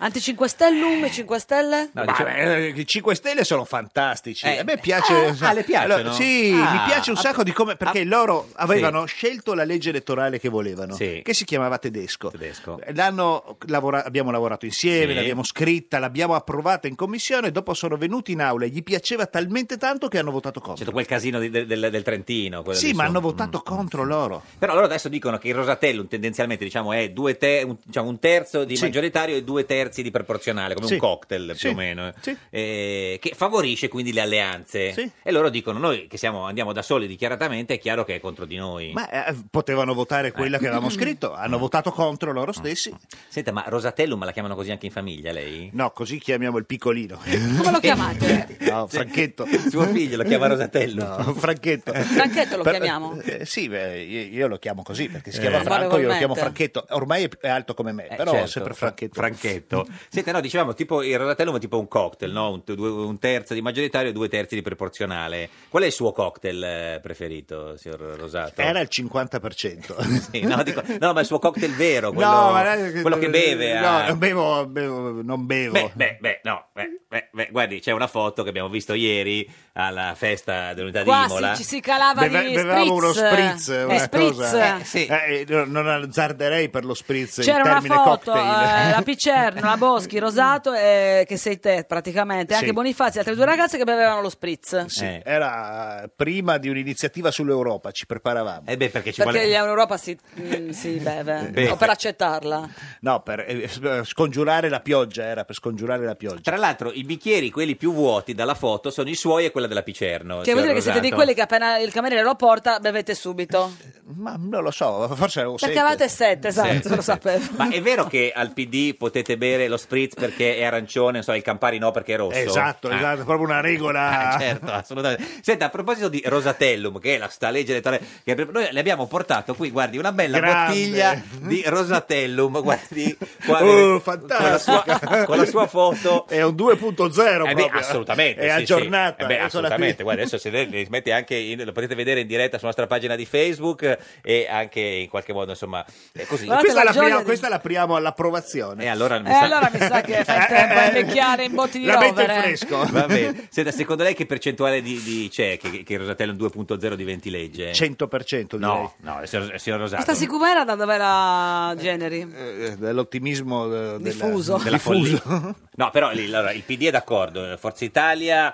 Anti 5 Stellum e 5 Stelle? No, diciamo- eh, I 5 Stelle sono fantastici. Eh, a me piace. ah, le piacciono? Allora, sì, Ah, mi piace un ah, sacco di come. Perché ah, loro avevano scelto la legge elettorale che volevano, Sì. che si chiamava tedesco. Tedesco. L'hanno lavora- abbiamo lavorato insieme, Sì. l'abbiamo scritta, l'abbiamo approvata in commissione. Dopo sono venuti in aula e gli piaceva talmente tanto che hanno votato contro. C'è quel casino di- del, del- del Trentino. quello Sì, lì ma hanno votato contro loro. Però loro adesso dicono che il Rosatellum tendenzialmente diciamo, è due te- un, diciamo, un terzo di Sì. maggioritario e due terzi di proporzionale, come Sì. un cocktail più Sì. o meno, Sì. eh, che favorisce quindi le alleanze. Sì. E loro dicono noi che siamo, andiamo da soli dichiaratamente, è chiaro che è contro di noi. Ma eh, potevano votare quella che avevamo scritto, hanno votato contro loro stessi. Senta, ma Rosatellum la chiamano così anche in famiglia lei? No, così chiamiamo il piccolino. Come lo chiamate? No, Franchetto. Suo figlio lo chiama Rosatellum. No, Franchetto. Franchetto lo Per- chiamiamo? eh, sì, beh, io, io lo chiamo così perché si Eh. chiama Franco, io lo chiamo. Franchetto. Ormai è, è alto come me, Eh, però certo, sempre Fra- Franchetto. Franchetto. Senta, no, dicevamo, tipo il Rosatellum è tipo un cocktail, no? un, due- un terzo di maggioritario e due terzi di proporzionale. Qual è il suo cocktail eh, preferito, signor Rosato? Era il 50%. Sì, no, dico- no, ma il suo cocktail vero, quello, no, ma quello che beve. No, ah. non bevo, bevo- non bevo. Beh, beh, beh, no, beh, beh, beh, guardi, c'è una foto che abbiamo visto ieri alla festa dell'unità Qua di Imola. ci si calava Beve- di bevevamo spritz. uno spritz, Eh, una spritz. cosa. Eh, sì. Eh, eh, non azzarderei per lo spritz C'era il una termine foto, cocktail. eh, la Picerno, la Boschi, Rosato, eh, che sei te praticamente, Sì. anche Bonifazzi e altre due ragazze che bevevano lo spritz. Sì, Eh. Era eh, prima di un'iniziativa sull'Europa, ci preparavamo. Eh beh, perché ci Perché vuole... in Europa si, mm, si beve, Beh. o per accettarla. No, per eh, scongiurare la pioggia, era per scongiurare la pioggia. Tra l'altro i bicchieri, quelli più vuoti dalla foto, sono i suoi e quella della Picerno. Che vuol dire che siete di quelli che appena il cameriere lo porta bevete subito. Ma non lo so, forse avevo Perché avete sette, esatto, Sì. lo sapevo. Ma è vero che al PD potete bere lo spritz perché è arancione, non so, il Campari no perché è rosso? Esatto, Ah. esatto, proprio una regola. Ah, certo, assolutamente. Senta, a proposito di Rosatellum, che è la sta legge elettorale, che noi le abbiamo portato qui, guardi, una bella Grande. bottiglia di Rosatellum, guardi, qua, Oh, con, la sua, con la sua foto. È un 2.0 Eh beh, proprio. assolutamente, È sì, aggiornata. sì. Eh beh, assolutamente. Guarda, adesso se le, mette anche in- lo potete vedere in diretta sulla nostra pagina di Facebook e anche in qualche modo, insomma, è così. Guardate Questa, la la gioia apriamo, di- questa l'apriamo all'approvazione. E allora mi E sa- allora mi sa che fa il tempo a invecchiare in botti di La mette in rovere. fresco. Va bene. Senta, secondo lei che percentuale di, di- c'è che, che il Rosatellum 2.0 diventi legge? 100% direi. No, no, signor, signor Rosato. Questa sicumera da dove la generi? Eh, dell'ottimismo eh, della- Diffuso. della diffuso. follia. No, però lì, allora, il PD è d'accordo, Forza Italia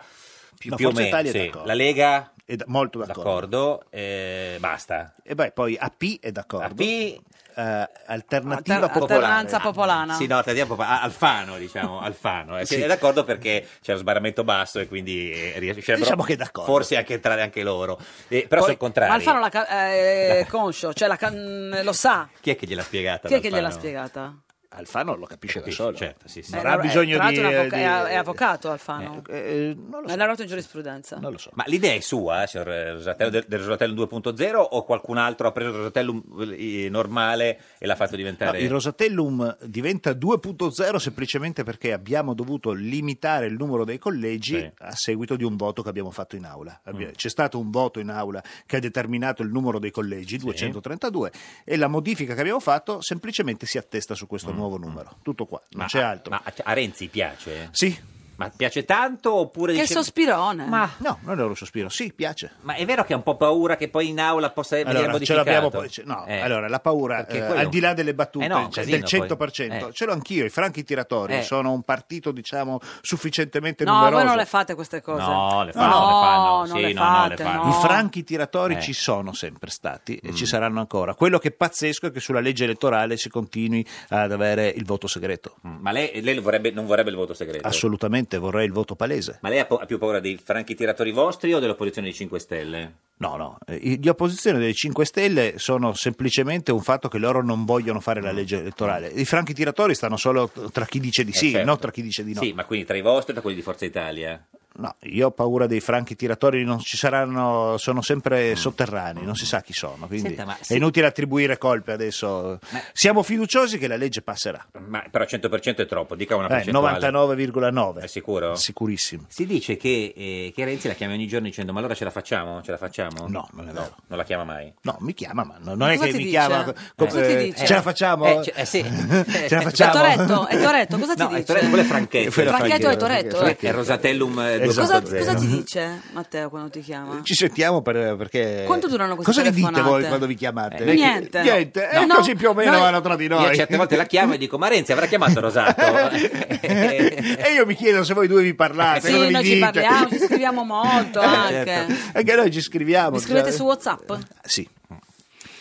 più, No, più o Forza meno, Italia è sì. d'accordo. la Lega È molto d'accordo. d'accordo, eh, basta. E beh, poi AP è d'accordo. AP Eh, alternativa Alter- popolare. alternanza popolana. Sì, no, alternativa popolare, Alfano, diciamo, Alfano. Eh, Sì. È d'accordo perché c'è lo sbarramento basso e quindi eh, Diciamo che d'accordo. forse anche entrare anche loro. Eh, però Poi- sul contrario. Ma Alfano la ca- è conscio, cioè la ca- mm, lo sa. Chi è che gliel'ha spiegata? Chi è che gliel'ha spiegata? Alfano lo capisce da Capisci, solo. certo, sì, sì. Non Eh, ha no, eh, bisogno tra di... l'altro è, avvoca- di- è- è avvocato Alfano. Eh, non lo è so. laureato in giurisprudenza. Non lo so. Ma l'idea è sua, eh, signor Rosatello, del, del Rosatellum 2.0 o qualcun altro ha preso il Rosatellum eh, normale e l'ha fatto No, diventare... il Rosatellum diventa 2.0 semplicemente perché abbiamo dovuto limitare il numero dei collegi Sì. a seguito di un voto che abbiamo fatto in aula. Abbi- Mm. C'è stato un voto in aula che ha determinato il numero dei collegi, 232, e la modifica che abbiamo fatto semplicemente si attesta su questo nuovo numero. Tutto qua, non Mm. Ma- c'è altro. Ma a Renzi piace? Sì, Ma piace tanto oppure... Che dice- sospirone. Ma, no, non è un sospiro, sì, piace. ma è vero che ha un po' paura che poi in aula possa venire Allora, ce modificato? l'abbiamo poi, ce- no, Eh. allora la paura, Perché eh, quello- al di là delle battute, Eh no, un cioè, casino del 100%, poi. Eh. ce l'ho anch'io, i franchi tiratori Eh. sono un partito, diciamo, sufficientemente No, numeroso. voi non le fate queste cose. No, le fanno, No, le fanno. non Sì, le no, no, le fate, fanno. no. I franchi tiratori Eh. ci sono sempre stati e Mm. ci saranno ancora. Quello che è pazzesco è che sulla legge elettorale si continui ad avere il voto segreto. Mm, Ma lei, lei vorrebbe- non vorrebbe il voto segreto? Assolutamente vorrei il voto palese. Ma lei ha, po- ha più paura dei franchi tiratori vostri o dell'opposizione dei 5 Stelle? No, no, eh, di opposizione dei 5 Stelle sono semplicemente un fatto che loro non vogliono fare la legge elettorale. I franchi tiratori stanno solo tra chi dice di Eh, sì, certo. non tra chi dice di no. Sì, ma quindi tra i vostri e tra quelli di Forza Italia? No, io ho paura dei franchi tiratori, non ci saranno, sono sempre sotterranei, non si sa chi sono, quindi Senta, ma è sì. inutile attribuire colpe adesso. Siamo fiduciosi che la legge passerà. Ma però 100% è troppo, dica una Eh, percentuale. 99,9. È sicuro? Sicurissimo. Si dice che, eh, che Renzi la chiama ogni giorno dicendo ma allora ce la facciamo? Ce la facciamo? No, non è vero. non la chiama mai? No, mi chiama, ma non non è Cosa che mi dice? chiama. co- eh, dice? Ce la facciamo? Eh, eh, sì. Ce la È facciamo? Toretto, è Toretto, cosa ti No, è dice? Toretto, quello è Franchetto. È Franchetto è Toretto. È Rosatellum eh, Esatto. Cosa, cosa ti dice Matteo quando ti chiama? Ci sentiamo per- perché. Quanto durano queste Cosa ne dite telefonate? voi quando vi chiamate? Eh, Niente. Niente, No. eh, No, così più o meno noi- vanno tra di noi. Io certe volte la chiamo e dico ma Renzi avrà chiamato Rosato? e io mi chiedo se voi due vi parlate, Sì, cosa vi noi ci dite? parliamo, ci scriviamo molto anche. certo. Anche noi ci scriviamo. Mi scrivete cioè- su WhatsApp? Sì.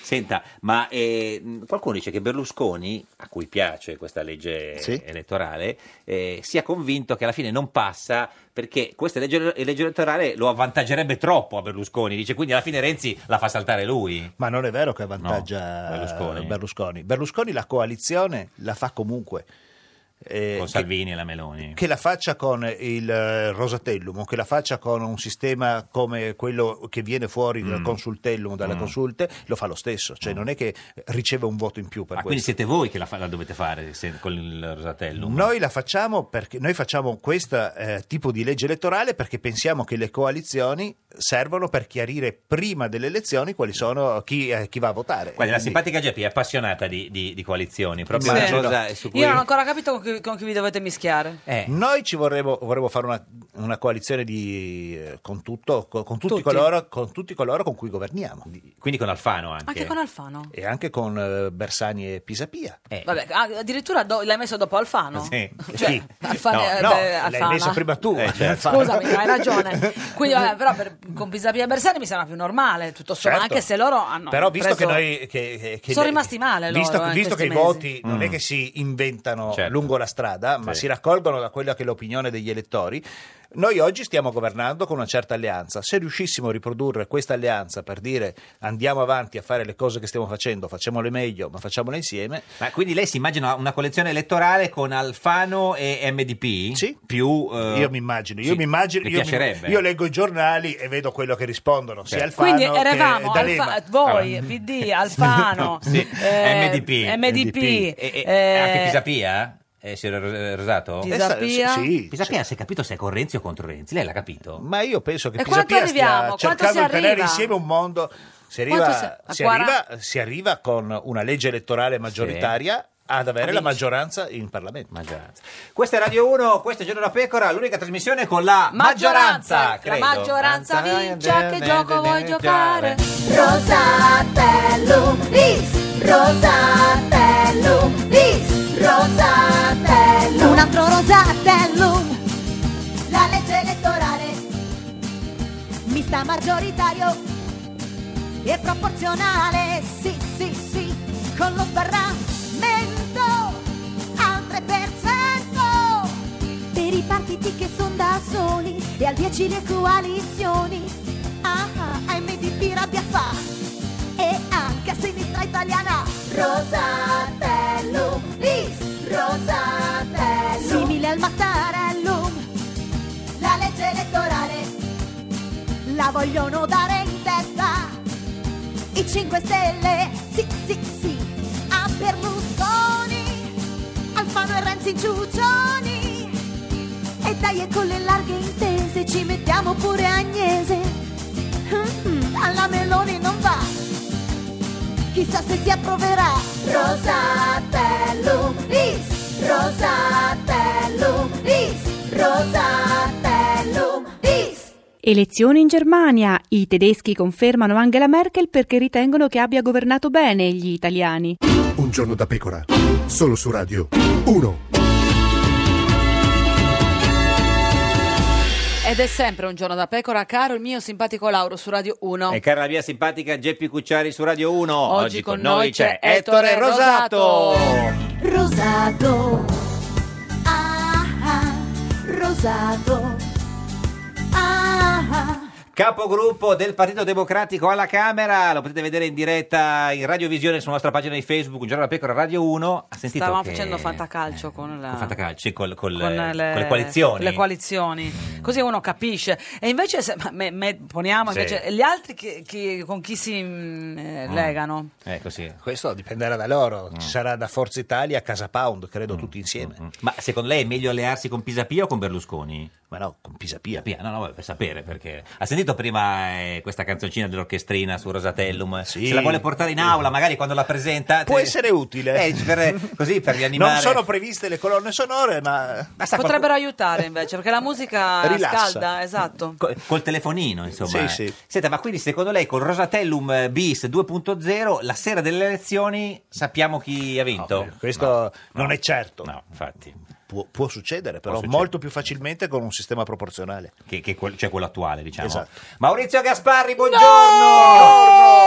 Senta, ma eh, qualcuno dice che Berlusconi, a cui piace questa legge Sì. elettorale, eh, sia convinto che alla fine non passa perché questa legge, legge elettorale lo avvantaggerebbe troppo a Berlusconi. Dice quindi alla fine Renzi la fa saltare lui. Ma non è vero che avvantaggia No, Berlusconi. Berlusconi. Berlusconi la coalizione la fa comunque. Eh, Con che- Salvini e la Meloni. Che la faccia con il eh, Rosatellum o che la faccia con un sistema come quello che viene fuori dal Mm. consultellum, dalle Mm. consulte, lo fa lo stesso. Cioè non è che riceve un voto in più per Ma quindi questo. siete voi che la, fa- la dovete fare se- con il Rosatellum? Noi la facciamo perché noi facciamo questo eh, tipo di legge elettorale perché pensiamo che le coalizioni servono per chiarire prima delle elezioni quali sono chi, eh, chi va a votare. Guardi, la Quindi- simpatica Geppi è appassionata di, di- di coalizioni, proprio Sì. cui... Io non ho ancora capito con chi, con chi vi dovete mischiare. Eh, Noi ci vorremmo, vorremmo fare una, una coalizione di, eh, con, tutto, con, con tutti Tutti. Coloro, con tutti coloro con cui governiamo. quindi con Alfano anche. Anche con Alfano? E anche con eh, Bersani e Pisapia. Vabbè, ah, addirittura do- l'hai messo dopo Alfano? Sì. Cioè, Sì. Alfano, No, eh, no, beh, l'hai messa prima tu. Eh, certo. Alfano. Scusami, hai ragione. Quindi, vabbè, però per, con Pisapia e Bersani mi sembra più normale, tutto sommato, Certo. anche se loro hanno Però visto preso- che noi... Che, che- Sono che- rimasti male loro, Visto, eh, in visto che i questi voti non Mm. è che si inventano Certo. lungo la strada, ma Sì. si raccolgono da quella che è l'opinione degli elettori, noi oggi stiamo governando con una certa alleanza. Se riuscissimo a riprodurre questa alleanza per dire andiamo avanti a fare le cose che stiamo facendo, facciamole meglio, ma facciamole insieme, Ma quindi lei si immagina una collezione elettorale con Alfano e MDP? Sì. Più, eh, io mi immagino, io sì, mi immagino, io, mi- piacerebbe? io leggo i giornali e vedo quello che rispondono, sia Certo. Alfano Quindi eravamo che. Alfa- voi, PD, Alfano, Sì, eh, MDP. MDP, E, e- eh, anche Pisapia? Eh, signor Ros- Rosato? Pisapia? Sì, Pisapia si è capito se è con Renzi o contro Renzi? Lei l'ha capito? Ma io penso che E Pisapia stia cercando si di tenere insieme un mondo. Si arriva, si- si, 40? arriva, si arriva con una legge elettorale maggioritaria ad avere la Amici. maggioranza in Parlamento. Maggioranza. Questa è Radio 1, questo è Giorno da Pecora, l'unica trasmissione con la maggioranza, maggioranza, la maggioranza vince, che gioco vuoi giocare? Rosatellum bis, Rosatellum bis, Rosatellum. Un altro Rosatellum, La legge elettorale mista maggioritario e proporzionale, sì, sì, sì, con lo sbarramento al 3%. Per i partiti che sono da soli e al 10 le coalizioni, ah, ah, MDP rabbia fa e anche a sinistra italiana. Rosatellum bis, Rosatellum. Simile al Mattarellum, La legge elettorale la vogliono dare in testa. I 5 Stelle, sì, sì, sì, a Berlusconi, Alfano e Renzi ciuccioni. E dai, e con le larghe intese ci mettiamo pure Agnese. Alla Meloni non va, chissà se si approverà. Rosatellum bis, Rosatellum bis, Rosatellum bis. Elezioni in Germania. I tedeschi confermano Angela Merkel perché ritengono che abbia governato bene gli italiani. Un giorno da pecora, solo su Radio 1. Ed è sempre un giorno da pecora, caro il mio simpatico Lauro su Radio 1. E cara la mia simpatica Geppi Cucciari su Radio 1. Oggi con noi c'è Ettore Rosato. Rosato, ah, ah, rosato. Capogruppo del Partito Democratico alla Camera. Lo potete vedere in diretta in radiovisione sulla nostra pagina di Facebook, Un giorno da pecora Radio 1. Ha sentito Stavamo che... facendo fantacalcio con, la- Con Fantacalci, col- col- con con le coalizioni. le coalizioni. Così uno capisce. E invece, se- me- me- poniamo Sì. invece gli altri che- che- con chi si mm, eh, legano. Eh, così. Questo dipenderà da loro. Ci sarà da Forza Italia a Casa Pound, credo tutti insieme. Ma secondo lei è meglio allearsi con Pisapia o con Berlusconi? Ma no, con Pisapia. no, no, per sapere perché. Ha sentito prima eh, questa canzoncina dell'orchestrina su Rosatellum? Se la vuole portare in aula, magari quando la presenta. Può essere utile. Eh, per- così per rianimare. Non sono previste le colonne sonore, ma... Potrebbero aiutare invece, perché la musica Rilassa. scalda, esatto. Co- Col telefonino, insomma. Sì, sì. Senta, ma quindi secondo lei con Rosatellum eh, bis 2.0 la sera delle elezioni sappiamo chi ha vinto? Questo non è certo. No, infatti. Può, può succedere, però succedere. molto più facilmente con un sistema proporzionale. Che, che quel- cioè quello attuale, diciamo. Esatto. Maurizio Gasparri, buongiorno!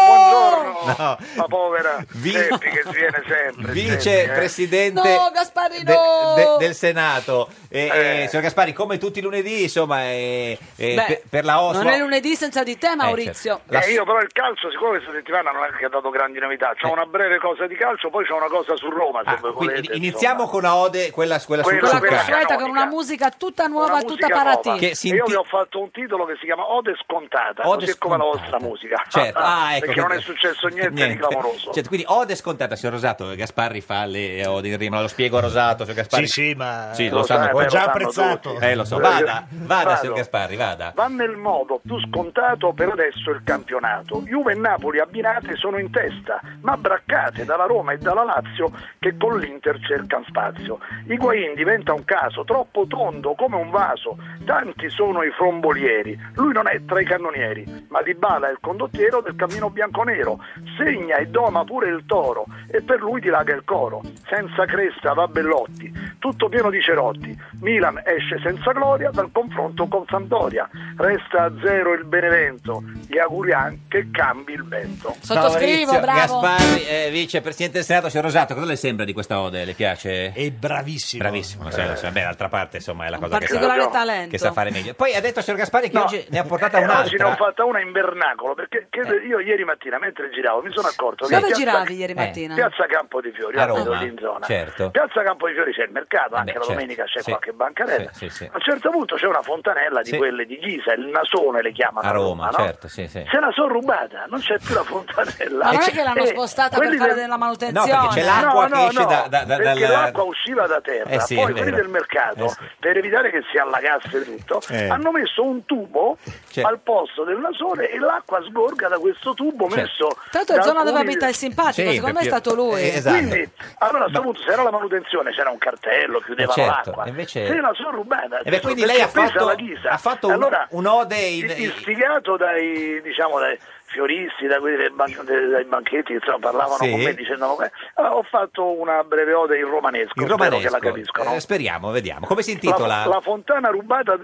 Buongiorno, No. Ma povera Vi- che sviene sempre. Vicepresidente No, Gasparri, de- no! de- del Senato. E, Eh. e, signor Gasparri, come tutti i lunedì, insomma, Beh, per, per la Oslo... Non è lunedì senza di te, Maurizio. Eh, io però il calcio, siccome questa settimana non è che ha dato grandi novità, c'ho una breve cosa di calcio, poi c'è una cosa su Roma, Eh. Ah, Quindi volete. iniziamo con una ode, quella, quella, Quella quella calcio. Aspetta, con una musica tutta nuova, tutta musica nuova. paratina. Che si io vi ho fatto un titolo che si chiama Ode scontata, Ode così come la vostra musica. Certo, ah, ecco Perché non è successo niente, di clamoroso. Certo, quindi ode scontata, signor Rosato. Gasparri fa le ode in rima. Lo spiego Rosato, signor Gasparri. Sì, sì, ma Sì, lo lo sanno. lo sanno tutti. Eh, lo so. Vada, vada, signor Gasparri, vada. Va nel modo più scontato per adesso il campionato. Juve e Napoli abbinate sono in testa, ma braccate dalla Roma e dalla Lazio che con l'Inter cercano spazio. Higuain diventa un caso, troppo tondo come un vaso. Tanti sono i frombolieri. Lui non è tra i cannonieri, ma Dybala è il condottiero del cammino bianconero. Segna e doma pure il toro e per lui dilaga il coro. Senza cresta va Bellotti, tutto pieno di cerotti. Milan esce senza gloria dal confronto con Sampdoria. Resta a zero il Benevento. Gli auguriamo che cambi il vento. Sottoscrivo, Maurizio bravo. Gasparri, eh, vicepresidente del Senato, signor Rosato, cosa le sembra di questa ode? Le piace? È bravissimo. Bravissimo, sì, lo so. Beh, d'altra parte, insomma, è la Un cosa che particolare sa, talento. che sa fare meglio. Poi ha detto signor Gasparri che No. oggi ne ha portata Eh, oggi ne ho un'altra. fatta una in vernacolo perché che io ieri mattina mentre giravo mi sono accorto che Dove Piazza- giravi ieri Eh. mattina? Piazza Campo di Fiori, A Roma, in zona. certo. Piazza Campo di Fiori c'è il mercato, Eh anche beh, la certo, domenica c'è sì. qualche bancarella. Sì, sì, sì. A un certo punto c'è una fontanella di Sì. quelle di Ghisa, il nasone le chiamano A Roma, no? certo, sì, sì. Se la sono rubata, non c'è più la fontanella. Ma non è che l'hanno e spostata per fare del- della No, manutenzione? perché c'è l'acqua che esce da- da- da- perché dal- l'acqua usciva da terra, Eh poi quelli del mercato, Eh sì. per evitare che si allagasse tutto, Eh. hanno messo un tubo C'è- al posto del nasone e l'acqua sgorga da questo tubo Certo. messo l'altro è zona dove abita il simpatico, secondo me è stato lui. eh, esatto. quindi, allora a questo punto, se era la manutenzione, c'era un cartello, chiudevano Eh, certo, l'acqua. invece- Se la sono rubata, Eh beh, quindi lei ha fatto- la ha fatto un- allora, un'ode in- istigato dai, diciamo, dai fioristi, da quelli ban- dai banchetti, insomma, parlavano Sì. con me dicendo "Eh, ho fatto una breve ode in romanesco, spero romanesco. che la capiscono. Eh, speriamo, vediamo. Come si La, intitola? la fontana rubata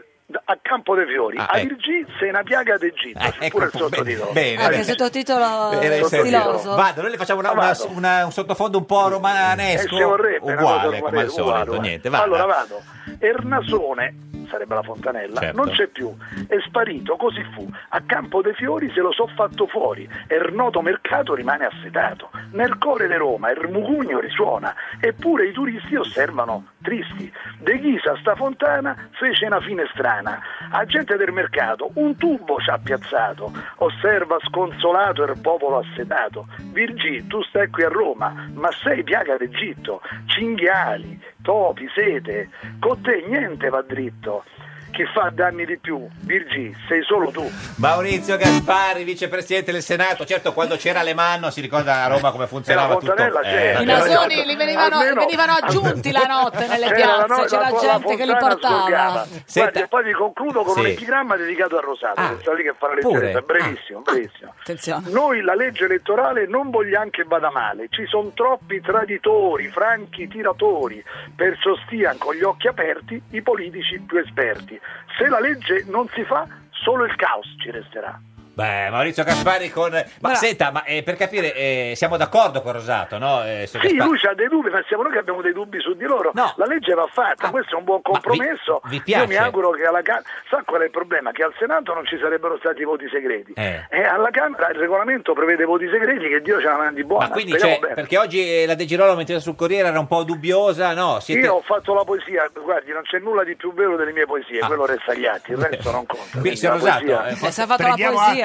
a Campo dei Fiori, Ah, a ecco. Virgì se è una piaga d'Egitto, Ah, c'è ecco, pure il bene, sottotitolo. bene, bene. sottotitolo il stiloso. Vado, noi le facciamo una- una- vado. una- un sottofondo un po' Eh, romanesco. ci vorrebbe uguale come al solito. uguale. Niente, vada. Allora vado. Ernasone, sarebbe la fontanella, Certo. non c'è più. È sparito, così fu. A Campo dei Fiori se lo so fatto fuori. Ernoto Mercato rimane assetato. Nel cuore di Roma il mugugno risuona. Eppure i turisti osservano tristi. De Ghisa sta fontana fece una fine strana. A gente del mercato un tubo ci ha piazzato. Osserva sconsolato il popolo assetato. Virgì, tu stai qui a Roma, ma sei piaga d'Egitto. Cinghiali, topi, sete. Con te niente va dritto. Chi fa danni di più? Virgì, sei solo tu. Maurizio Gasparri, vicepresidente del Senato. Certo, quando c'era Alemanno si ricorda a Roma come funzionava la tutto. c'era. I Eh, nasoni li venivano, Almeno- venivano aggiunti la notte nelle C'era la piazze, no- c'era la- la gente che li portava. Senta- Guardi, e poi vi concludo con Sì. un epigramma dedicato a Rosato, Ah, che sta lì che fa la pure? letteretta, brevissimo, brevissimo. Attenzione. Noi la legge elettorale non vogliamo che vada male, ci sono troppi traditori, franchi tiratori, perciò stiano con gli occhi aperti i politici più esperti. Se la legge non si fa, solo il caos ci resterà. Beh, Maurizio Gaspari con... Ma senta, ma eh, per capire, eh, siamo d'accordo con Rosato, no? Eh, Sì, Gaspari? lui ha dei dubbi, ma siamo noi che abbiamo dei dubbi su di loro. La legge va fatta, questo è un buon Ah. vi- compromesso. vi piace? Io mi auguro che alla Camera. Sa qual è il problema? Che al Senato non ci sarebbero stati voti segreti. Eh. E alla Camera il regolamento prevede voti segreti che Dio ce la mandi buona. Ma quindi, cioè, perché oggi eh, la De Girolamo mentre sul Corriere era un po' dubbiosa, no? Siete... Io ho fatto la poesia, guardi, non c'è nulla di più vero delle mie poesie, Ah. quello resta agli atti, il resto non conta. Quindi, Rosato, poesia- eh, Si è fatto la poesia.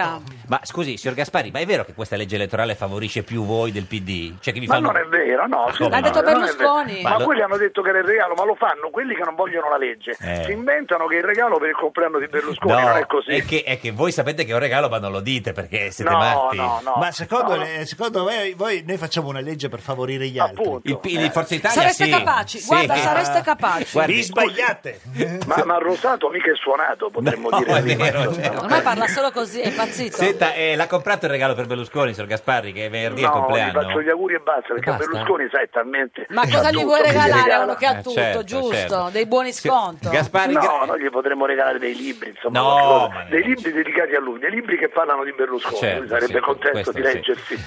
Ma scusi, signor Gaspari, ma è vero che questa legge elettorale favorisce più voi del PD? Cioè che vi Ma fanno... non è vero, no. Ma sì, come no, L'ha detto non è Berlusconi. Ma Ma lo- quelli hanno detto che era il regalo, ma lo fanno quelli che non vogliono la legge. Eh. Si inventano che il regalo per il compleanno di Berlusconi No, non è così. È che, è che voi sapete che è un regalo, ma non lo dite perché siete No, matti. no, no. Ma secondo, No, le- secondo me voi, noi facciamo una legge per favorire gli altri. Il, P- il Forza Italia Sareste sì. capaci, Sì. guarda, sareste capaci. Guardi, Vi sbagliate. Ma, ma Rosato mica è suonato, potremmo No, dire è prima. vero, insomma. certo. Ormai parla solo così, è impazzito. Senta, eh, l'ha comprato il regalo per Berlusconi, signor Gasparri, che è venerdì è il No, compleanno? faccio gli auguri e basta, perché Basta? Berlusconi sai talmente. Ma cosa gli vuoi regalare a regala. uno che ha Eh, tutto, certo, giusto? certo. Dei buoni sconto. Gasparri, No, noi gli potremmo regalare dei libri, insomma, No, qualcosa- ma- dei libri dedicati a lui, dei libri che parlano di Berlusconi, Certo, lui sarebbe sì, contento di sì. leggersi.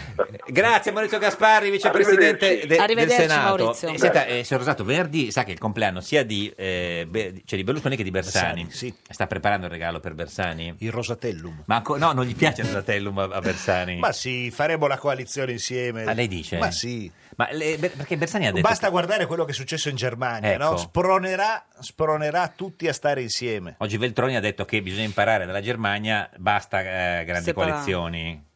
Grazie Maurizio Gasparri, vicepresidente de- del Arrivederci, Senato. Maurizio. Eh, senta, eh, signor Rosato, venerdì sa che è il compleanno sia di, eh, Be- cioè di Berlusconi che di Bersani. Bersani, Sta preparando il regalo per Bersani? Il Rosatellum. Ma anco- no, non gli piace il Rosatellum a, a Bersani. Ma sì, faremo la coalizione insieme. Ah, lei dice? Ma sì. Ma le- perché Bersani ha detto... Basta guardare quello che è successo in Germania, Ecco. no? Spronerà, spronerà tutti a stare insieme. Oggi Veltroni ha detto che bisogna imparare dalla Germania, basta eh, grandi Separare. coalizioni.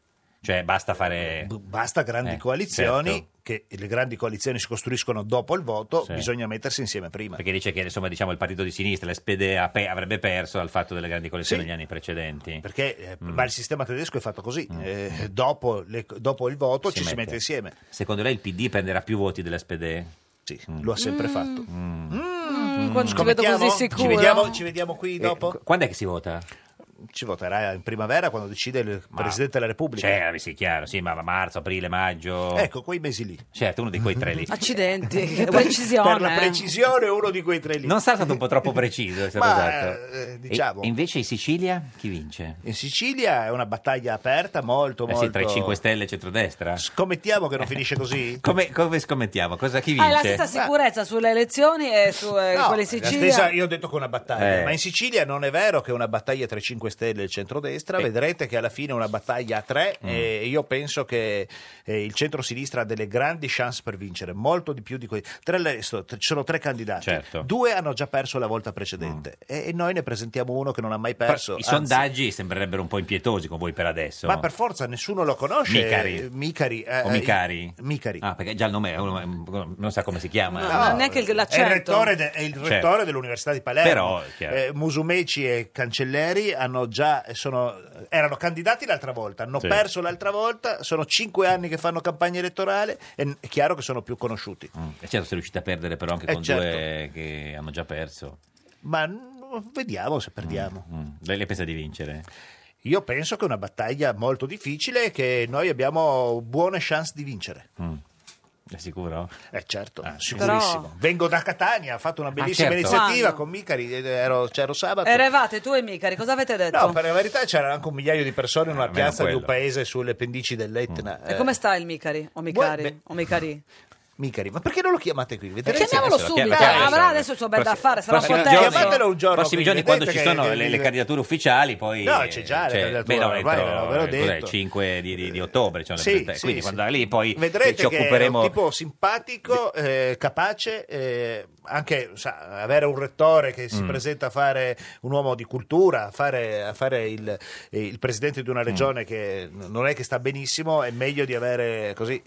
Cioè, basta fare... Basta grandi Eh, coalizioni, certo. che le grandi coalizioni si costruiscono dopo il voto, Sì. bisogna mettersi insieme prima. Perché dice che insomma, diciamo, il partito di sinistra, l'SPD, avrebbe perso al fatto delle grandi coalizioni Sì. negli anni precedenti. Perché eh, Mm. ma il sistema tedesco è fatto così, eh, dopo, le- dopo il voto ci si mette. mette insieme. Secondo lei il PD prenderà più voti dell'SPD? Sì, lo ha sempre fatto. Mm, quando ci vedo così sicuro. Ci vediamo, ci vediamo qui Eh, dopo? qu- quando è che si vota? Ci voterà in primavera quando decide il Presidente della Repubblica. Cioè, sì, chiaro, sì, ma marzo, aprile, maggio. Ecco, quei mesi lì. Certo, uno di quei tre lì. Accidenti, che precisione. Per la eh. precisione uno di quei tre lì. Non sarà stato un po' troppo preciso, signor Ma, Rosato? eh, diciamo. E invece in Sicilia chi vince? In Sicilia è una battaglia aperta, molto, Eh molto... sì, tra i 5 Stelle e centrodestra. Scommettiamo che non finisce così? Come, come scommettiamo? Cosa, chi Hai la vince? stessa sicurezza sulle elezioni e su eh, No, quelle in la Sicilia. stessa- io ho detto che è una battaglia, Eh. ma in Sicilia non è vero che è una battaglia tra i 5 Stelle e il centrodestra, vedrete che alla fine è una battaglia a tre Mm. e io penso che eh, il centro-sinistra ha delle grandi chance per vincere, molto di più di quelli. Tra l'altro, ci sono tre candidati, Certo. due hanno già perso la volta precedente e, e noi ne presentiamo uno che non ha mai Però perso. I anzi- sondaggi sembrerebbero un po' impietosi con voi per adesso. Ma per forza nessuno lo conosce. Micari. eh, Micari. eh, O Micari? Micari. Ah, perché già il nome è uno- non sa come si chiama. No, no, neanche il- È il l'accento. rettore, de- è il Certo. rettore dell'Università di Palermo. Però, è. Eh, Musumeci e Cancelleri hanno già, sono, erano candidati l'altra volta, hanno Sì. perso l'altra volta, sono cinque anni che fanno campagna elettorale e è chiaro che sono più conosciuti. Mm. E certo, sei riusciti a perdere però anche Eh, con certo. due che hanno già perso. Ma vediamo se perdiamo. Mm. Lei, lei pensa di vincere? Io penso che è una battaglia molto difficile e che noi abbiamo buone chance di vincere. Mm. È sicuro? Eh certo, Ah, sicurissimo. Però- Vengo da Catania, ho fatto una bellissima certo. iniziativa Quando? con Micari, ed ero, c'ero sabato. Eravate tu e Micari, cosa avete detto? No, per la verità c'era anche un migliaio di persone in una almeno piazza di un paese sulle pendici dell'Etna. E Eh, come sta il Micari? O Micari? Beh, o Micari? Micari, ma perché non lo chiamate qui? Vedete? Chiamiamolo subito, chiamo- chiamo avrà adesso. il suo bel da fare, sarà prossimi contento. giorni- Chiamatelo un giorno prossimi giorni quando ci sono che- le, le candidature ufficiali poi No, c'è già la cioè, candidatura, beh, no, ormai eh, detto. il 5 di, di- di ottobre ci sono le Sì, sì, quindi sì. quando da lì poi Vedrete ci che occuperemo è un tipo simpatico, eh, capace, eh, anche sa, avere un rettore che si Mm. presenta a fare un uomo di cultura, a fare, a fare il, eh, il presidente di una Mm. regione che non è che sta benissimo, è meglio di avere così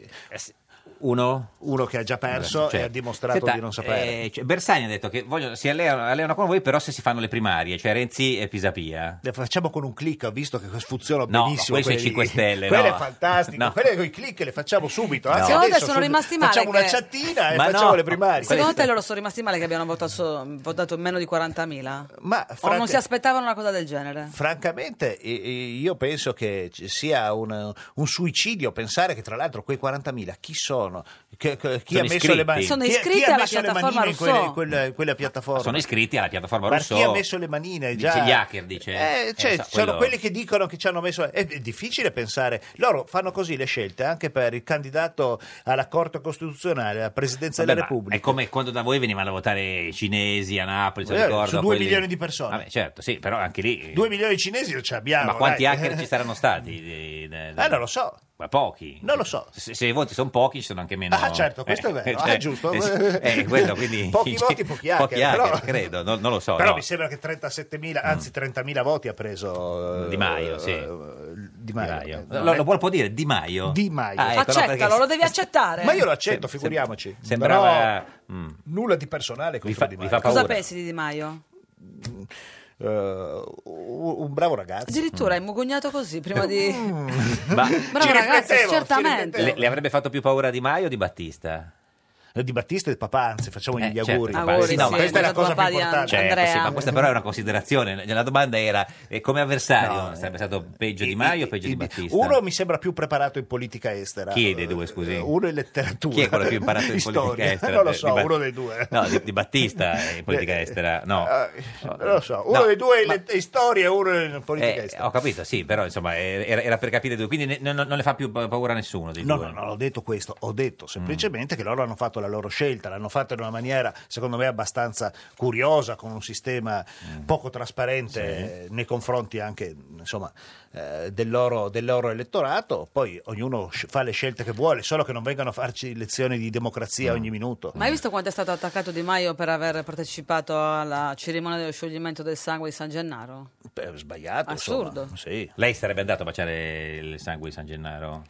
uno uno che ha già perso Certo. e ha dimostrato Senta, di non sapere. eh, cioè, Bersani ha detto che voglio- si alleano, alleano con voi però se si fanno le primarie cioè Renzi e Pisapia Le facciamo con un click, ho visto che funziona No, benissimo. sui quelli- 5 Stelle, Quelle no. è fantastico, No. quelle con i click le facciamo subito. Anzi, Secondo te adesso sono rimasti male Facciamo una che- chattina e Ma facciamo no. le primarie. Secondo te loro sono rimasti male che abbiano votato, votato meno di 40.000? Ma O franca- non si aspettavano una cosa del genere? Francamente, io penso che sia un, un suicidio pensare che tra l'altro quei 40.000 chi sono? Sono? Che- che- chi Sono ha messo le iscritti. mani? Sono chi- iscritti chi alla le piattaforma manine in quelle, Rousseau. quelle- quelle piattaforme? Sono iscritti alla piattaforma Ma Rousseau. chi ha messo le manine? Dice Già... gli hacker, dice. Eh, cioè, Eh, so, sono quello- quelli che dicono che ci hanno messo. È, difficile pensare. Loro fanno così le scelte anche per il candidato alla Corte Costituzionale, alla Presidenza Vabbè, della ma Repubblica. È come quando da voi venivano a votare i cinesi a Napoli, se Eh, ricordo. su due quelli- milioni di persone. Vabbè, certo, sì, però anche lì. Due milioni di cinesi non ce l'abbiamo. ma quanti dai. hacker ci saranno stati? Eh, non lo so. Ma pochi. Non lo so. Se, se i voti sono pochi, ci sono anche meno. Ah, certo, questo è vero. Ah, giusto. Eh, eh, quello, quindi, Pochi voti, pochi hacker, Pochi hacker, però- credo, non, non lo so. Però no. Mm. mi sembra che 37.000, anzi 30.000 voti ha preso eh, Di Maio, sì. eh, Di Maio. Di Maio. Eh, Lo, lo vuol può dire Di Maio? Di Maio. Ah, ecco, no, Accettalo, perché lo devi accettare. Ma io lo accetto, Sem- figuriamoci. sembrava- Però mm. nulla di personale contro fa- Di Maio. Cosa pensi di Di Maio? Eh, un bravo ragazzo. Addirittura hai mugugnato così prima di... Ma Bravo ragazzo, certamente. le, le avrebbe fatto più paura Di Maio o Di Battista? Eh, Di Battista e di papà, anzi, facciamogli Eh, gli certo, auguri. papà, sì, no, sì, ma questa è la il cosa più importante. Certo, Andrea. sì, ma questa però è una considerazione. La domanda era: eh, come avversario No, sarebbe stato peggio Di Maio o peggio di Battista? Uno mi sembra più preparato in politica estera. Chi dei due, scusi? Eh, Uno in letteratura. Chi è quello più imparato in politica estera? Non lo so, uno dei due. No, di, di Battista in politica Eh, estera, no. Eh, non lo so, uno No, dei due in, ma- in storia e uno in politica Eh, estera. ho capito, sì, però insomma eh, era, era per capire due, quindi ne- non, non le fa più pa- paura a nessuno dei No, due. no, no, ho detto questo, ho detto Mm. semplicemente che loro hanno fatto la loro scelta, l'hanno fatta in una maniera secondo me abbastanza curiosa, con un sistema Mm. poco trasparente eh, nei confronti anche insomma, eh, del, loro, del loro elettorato, poi ognuno fa le scelte che vuole, solo che non vengano a farci lezioni di Mm. democrazia ogni minuto. Ma hai visto quanto è stato attaccato Di Maio per aver partecipato alla cerimonia dello scioglimento del sangue di San Gennaro? Beh, sbagliato, Assurdo. sì. Lei sarebbe andato a baciare il sangue di San Gennaro?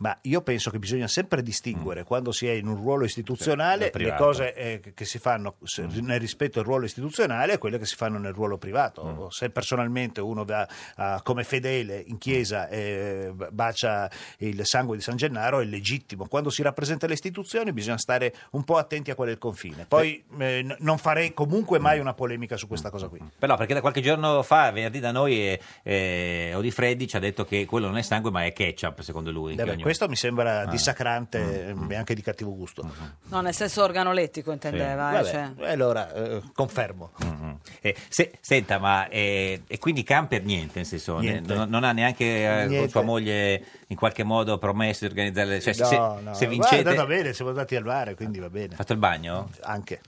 Ma io penso che bisogna sempre distinguere quando si è in un ruolo istituzionale le cose eh, che si fanno se- nel rispetto del ruolo istituzionale e quelle che si fanno nel ruolo privato. Mm. Se personalmente uno va ah, come fedele in chiesa e b- bacia il sangue di San Gennaro è legittimo. Quando si rappresenta le istituzioni bisogna stare un po' attenti a qual è il confine. Poi eh, n- non farei comunque mai una polemica su questa cosa qui. Però perché da qualche giorno fa, venerdì da noi, eh, eh, Odi Freddi ci ha detto che quello non è sangue ma è ketchup, secondo lui. Beh, che ogni- questo mi sembra Ah. dissacrante e anche di cattivo gusto. No, nel senso organolettico intendeva. eh, Vabbè, cioè. e allora eh, confermo. Mm-hmm. Eh, se- senta, ma eh, e quindi Camper niente, nel senso, ne- Niente. non, non ha neanche eh, con Niente. sua moglie in qualche modo promesso di organizzare, cioè, no, se, no, se guarda, vincete... va bene, siamo andati al mare, quindi va bene. Fatto il bagno? Anche.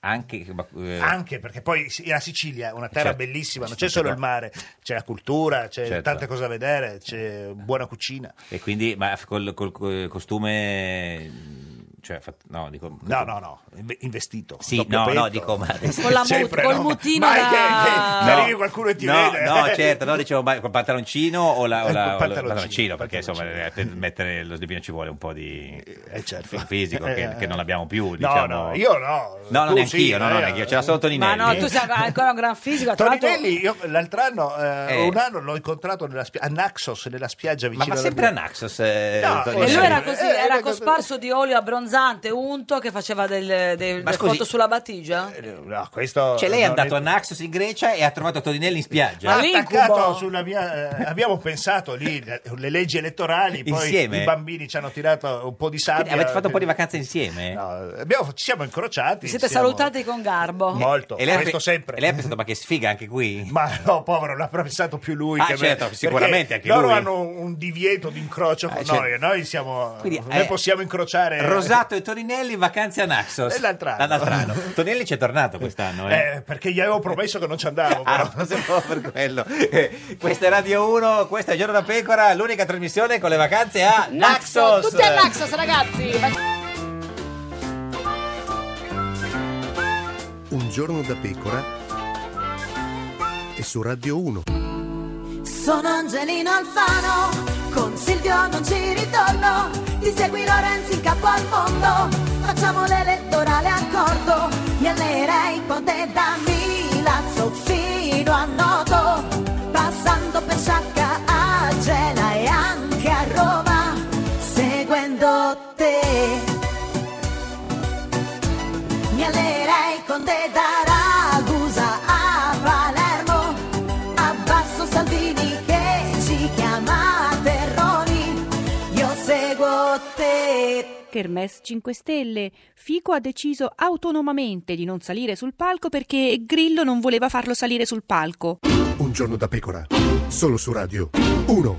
Anche, ma, eh, Anche perché poi la Sicilia è una terra Certo. bellissima, non c'è solo il mare, c'è la cultura, c'è Certo. tante cose da vedere, c'è buona cucina. E quindi, ma col, col- col costume... Cioè, fat- no, dico... No, no, no, inve- investito. Sì, no, petto. no, dico, ma... Con la mut- Sempre col no. mutino Mai da- che, che No. arrivi qualcuno e ti no, vede. no, certo, no, dicevo, ma col pantaloncino o, la, o, Eh, la, pantaloncino, pantaloncino, perché insomma eh, per mettere lo slipino ci vuole un po' di certo. fisico che, Eh, che non abbiamo più, No, diciamo. no, io no. No, non neanche sì, io, no, no, eh. neanche io, ce l'ha solo Ma Toninelli. no, tu sei ancora un gran fisico. Toninelli, io l'altro anno, eh, Eh. un anno l'ho incontrato a Naxos, nella spiaggia Ma, vicino ma sempre a Naxos. eh, No. E lui era così, Eh, era eh, cosparso di olio abbronzante, unto, che faceva del, del- delle scusi- foto sulla battigia? No, questo Cioè lei è andato a Naxos in Grecia e ha trovato Toninelli in spiaggia. Ma attaccato sulla mia, eh, abbiamo pensato lì le, le leggi elettorali, poi Insieme? i bambini ci hanno tirato un po' di sabbia. Quindi avete fatto un po' di vacanze insieme? No, abbiamo- ci siamo incrociati. Vi siete siamo- salutati con garbo. Molto, E lei, ha questo pe- sempre. e lei ha pensato, ma che sfiga anche qui? Ma no, povero, l'ha pensato più lui Ah, che me, certo, perché sicuramente anche loro lui. hanno un divieto di incrocio con Eh, certo. noi, e noi siamo Quindi, noi eh, possiamo incrociare Rosato e Toninelli in vacanze a Naxos. E l'altro anno. L'altro anno. Toninelli ci è tornato quest'anno, eh? Eh, perché gli avevo promesso che non ci andavo. Ah, però. forse un po' per quello. Eh, Questa è Radio 1, questa è Giorno da Pecora, l'unica trasmissione con le vacanze a Naxos. Tutti a Naxos, ragazzi! Un giorno da pecora e su Radio 1. Sono Angelino Alfano, con Silvio non ci ritorno, ti seguirò Renzi in capo al mondo, facciamo l'elettorale accordo, mi allerei con te da Milazzo fino a Noto, passando per Sciacca a Gela e anche a Roma, seguendo te. Mi allerei con te da Kermesse 5 Stelle. Fico ha deciso autonomamente di non salire sul palco perché Grillo non voleva farlo salire sul palco. Un giorno da pecora, solo su Radio 1.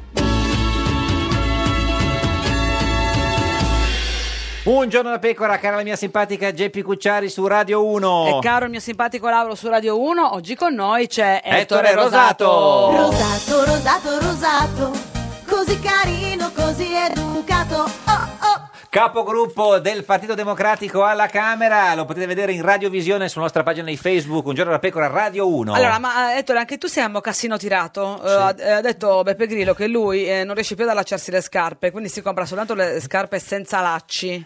Un giorno da pecora, cara la mia simpatica Geppi Cucciari su Radio 1. E caro il mio simpatico Lauro su Radio 1, oggi con noi c'è Ettore Ettore Rosato. Rosato, rosato, rosato, così carino, così educato. Oh. Capogruppo del Partito Democratico alla Camera, lo potete vedere in radiovisione sulla nostra pagina di Facebook, Un giorno da pecora Radio 1. Allora, ma eh, Ettore, anche tu sei un mocassino tirato. Eh, ha, eh, ha detto Beppe Grillo che lui eh, non riesce più ad allacciarsi le scarpe, quindi si compra soltanto le scarpe senza lacci.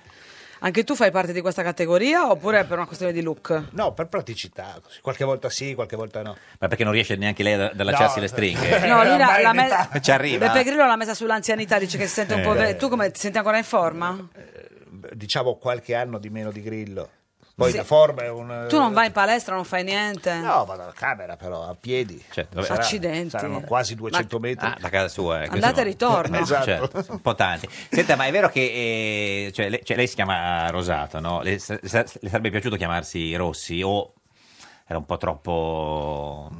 Anche tu fai parte di questa categoria oppure è per una questione di look? No, per praticità. così. Qualche volta sì, qualche volta no. Ma perché non riesce neanche lei ad allacciarsi No. le stringhe? No, lui la, la me-. Ci arriva. Beppe Grillo l'ha messa sull'anzianità, dice che si sente un po'. Eh. ve- Tu come ti senti ancora in forma? Diciamo qualche anno di meno di Grillo. Poi Sì. la forma è un... Tu non vai in palestra, non fai niente? No, vado alla camera però, a piedi. Certo, vabbè. Sarà- Accidenti. Saranno quasi 200 metri. Ah, da casa sua. eh, Andate e no. ritorno. Esatto. Certo, un po' tanti. Senta, ma è vero che eh, cioè, lei, cioè, lei si chiama Rosato, no? Le, le sarebbe piaciuto chiamarsi Rossi o era un po' troppo...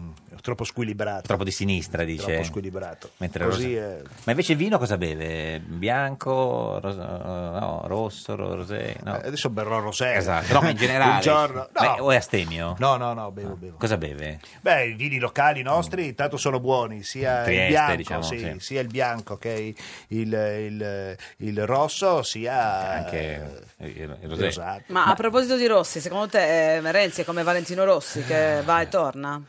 Troppo squilibrato. Troppo di sinistra, dice. Troppo squilibrato. Mentre Così Rosa- è- Ma invece il vino cosa beve? Bianco, ros- no, rosso, rosé? No. Eh, Adesso berrò rosé. Esatto, no, ma in generale. Un giorno... Beh, No. o è astemio? no, no, no, bevo, bevo. Cosa beve? Beh, i vini locali nostri intanto sono buoni, sia Trieste, il bianco, diciamo, sì, sì. sia il bianco che il, il- il rosso, sia Anche il, il rosé. rosato. Ma a proposito di Rossi, secondo te eh, Renzi è come Valentino Rossi che va e torna?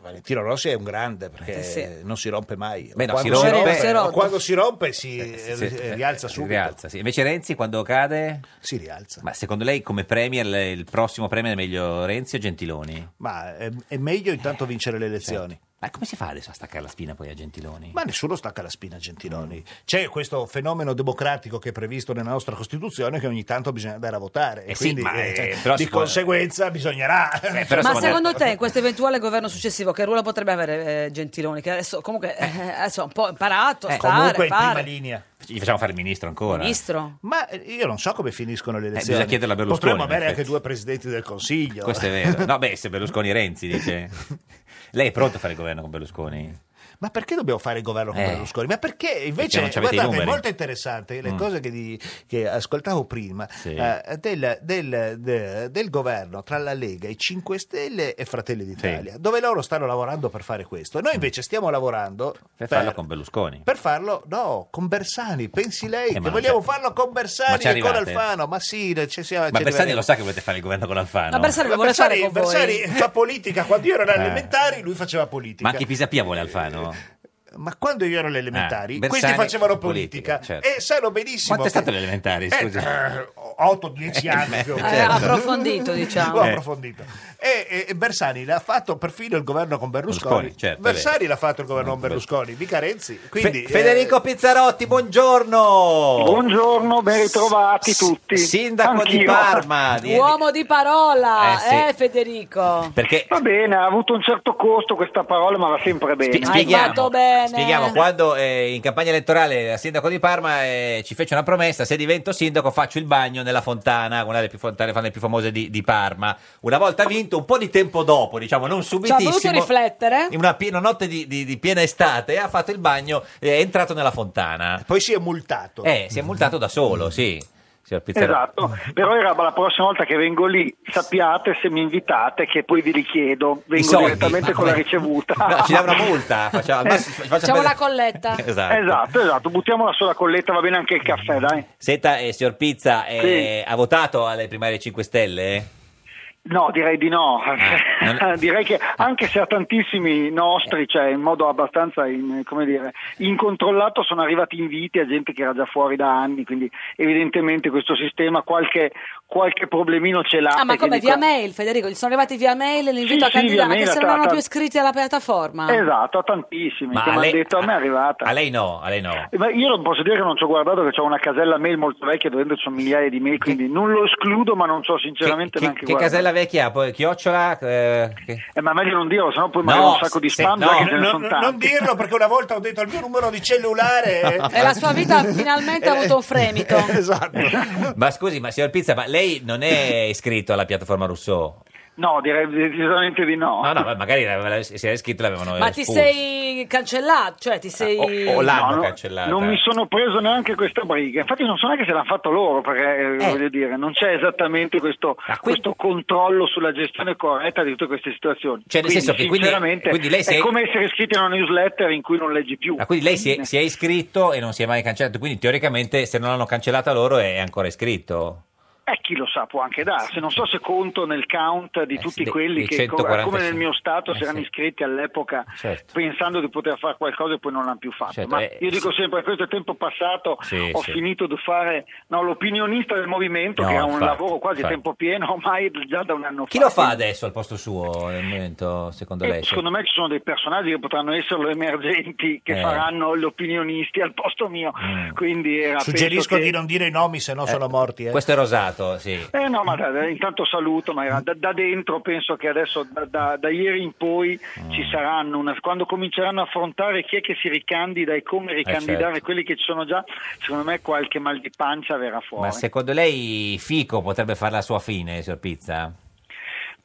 Valentino Rossi è un grande perché Eh, sì. non si rompe mai. Beh, no, quando, si si rompe- rompe, Si rotto. quando si rompe si Eh, sì, eh, eh, rialza si subito. rialza, sì. Invece Renzi quando cade? Si rialza. Ma secondo lei come premier il prossimo premier è meglio Renzi o Gentiloni? Ma è, è meglio intanto vincere le elezioni. Ma come si fa adesso a staccare la spina poi a Gentiloni? Ma nessuno stacca la spina a Gentiloni. C'è questo fenomeno democratico che è previsto nella nostra Costituzione che ogni tanto bisogna andare a votare. Eh e sì, quindi ma, eh, eh, però di si può- conseguenza bisognerà. però Ma secondo- secondo te in questo eventuale governo successivo che ruolo potrebbe avere eh, Gentiloni? Che adesso comunque eh, adesso ha un po' imparato Eh, stare, Comunque in prima fare. linea. Gli facciamo fare il ministro ancora? Ministro? Ma eh, io non so come finiscono le elezioni. bisogna chiederlo a Berlusconi, Potremmo avere anche due presidenti del Consiglio. Questo è vero. No, beh, se Berlusconi Renzi dice... Lei è pronto a fare il governo con Berlusconi? Ma perché dobbiamo fare il governo con Eh. Berlusconi? Ma perché Perché invece, i guardate, è molto interessante le Mm. cose che, di- che ascoltavo prima Sì. eh, del, del- de- del governo tra la Lega, i 5 Stelle e Fratelli d'Italia, dove loro stanno lavorando per fare questo. Noi invece stiamo lavorando Mm. Per farlo con Berlusconi. per farlo, no, con Bersani. Pensi lei Eh, che vogliamo c'è- farlo con Bersani e con? Alfano? Ma sì, ci siamo, Ma Bersani lo sa che volete fare il governo con Alfano? Ma Bersani Ma Bersani, fare con Bersani voi? fa politica. Quando io ero alle Eh. elementari, lui faceva politica. Ma anche Pisapia vuole Alfano? Ma quando io ero alle elementari, Ah, questi facevano politica, politica, certo. e sanno benissimo. Quanto è stato alle elementari, scusi? 8-10 anni più o Eh, meno. approfondito, diciamo. Eh. approfondito. E, e- e Bersani l'ha fatto perfino il governo con Berlusconi. Berlusconi, certo, Bersani l'ha fatto il governo con Berlusconi, mica Renzi. Quindi, Fe- Federico Pizzarotti, buongiorno! Buongiorno, ben ritrovati tutti. Sindaco di Anch'io. Parma. di- Uomo di parola, Eh, sì. eh, Federico? Perché Va bene, ha avuto un certo costo questa parola, ma va sempre bene. Hai spieghiamo, fatto bene. spieghiamo, quando eh, in campagna elettorale a sindaco di Parma eh, ci fece una promessa, se divento sindaco faccio il bagno nella fontana, una delle più, fontane fontane più famose di, di Parma. Una volta vinto, un po' di tempo dopo, diciamo, non Ci ha voluto subitissimo, riflettere? in una piena notte di, di- di piena estate, ha fatto il bagno, è entrato nella fontana. Poi si è multato. Eh, si è multato da solo, sì. Esatto, però era la prossima volta che vengo lì, sappiate se mi invitate che poi vi richiedo, vengo soldi, direttamente con la ricevuta. No, ci dà una multa, facciamo, Eh, Facciamo la colletta. Esatto. Esatto, esatto, buttiamo la sola colletta, va bene anche il caffè, dai. Senta, eh, signor Pizza, eh, ha votato alle primarie 5 Stelle? No, direi di no. non- direi che anche se a tantissimi nostri, cioè in modo abbastanza in- come dire, incontrollato, sono arrivati inviti a gente che era già fuori da anni, quindi evidentemente questo sistema qualche, qualche problemino ce l'ha. Ah, ma come via qua- mail, Federico? Gli sono arrivati via mail l'invito Sì, a sì, candidare, anche mail, se non erano più iscritti alla piattaforma. Esatto, a tantissimi, Ma che hanno lei- detto a me è arrivata. A lei no, a lei no. Eh, Ma io non posso dire che non ci ho guardato che ho una casella mail molto vecchia dove ci sono migliaia di mail, quindi non lo escludo, ma non so sinceramente Che, neanche che guardare. casella vecchia, poi chiocciola. eh, che- Eh, ma meglio non dirlo, sennò poi No, magari un sacco di se- spam no, perché ce ne Non, sono non tanti. dirlo perché una volta ho detto il mio numero di cellulare. E la sua vita finalmente ha avuto un fremito. esatto. Ma scusi, ma signor Pizza, ma lei non è iscritto alla piattaforma Rousseau? No, direi decisamente di no. No, no, ma magari si era iscritto l'avevano Ma ti sei cancellato, cioè ti sei... o l'hanno No, cancellata. Non mi sono preso neanche questa briga. Infatti, non so neanche se l'hanno fatto loro, perché eh, voglio dire, non c'è esattamente questo, questo controllo sulla gestione corretta di tutte queste situazioni. Cioè, nel Quindi, senso che quindi- sinceramente, quindi lei si è è- come essere iscritti a una newsletter in cui non leggi più. Ah, quindi lei si è, si è iscritto e non si è mai cancellato, quindi teoricamente se non l'hanno cancellata loro è ancora iscritto. Eh, chi lo sa, può anche darsi. Non so se conto nel count di tutti Eh, sì, quelli che, co- 145. come nel mio stato, Eh, si erano sì. iscritti all'epoca Certo. pensando di poter fare qualcosa e poi non l'hanno più fatto. Certo, Ma eh, io dico sempre, questo è tempo passato, Sì, ho sì. finito di fare no, l'opinionista del movimento, No, che è un infatti, lavoro quasi a tempo pieno, ormai già da un anno Chi fa. lo fa adesso al posto suo nel momento, secondo eh, lei? secondo me ci sono dei personaggi che potranno essere emergenti, che Eh. faranno gli opinionisti al posto mio. Quindi era, Suggerisco che- di non dire i nomi, se no sono morti. eh. Questo è Rosato, sì. Eh no, ma da- intanto saluto, ma da, da dentro penso che adesso da, da- ieri in poi Mm. ci saranno, una- quando cominceranno a affrontare chi è che si ricandida e come ricandidare certo. quelli che ci sono già, secondo me qualche mal di pancia verrà fuori. Ma secondo lei Fico potrebbe fare la sua fine, signor Pizza?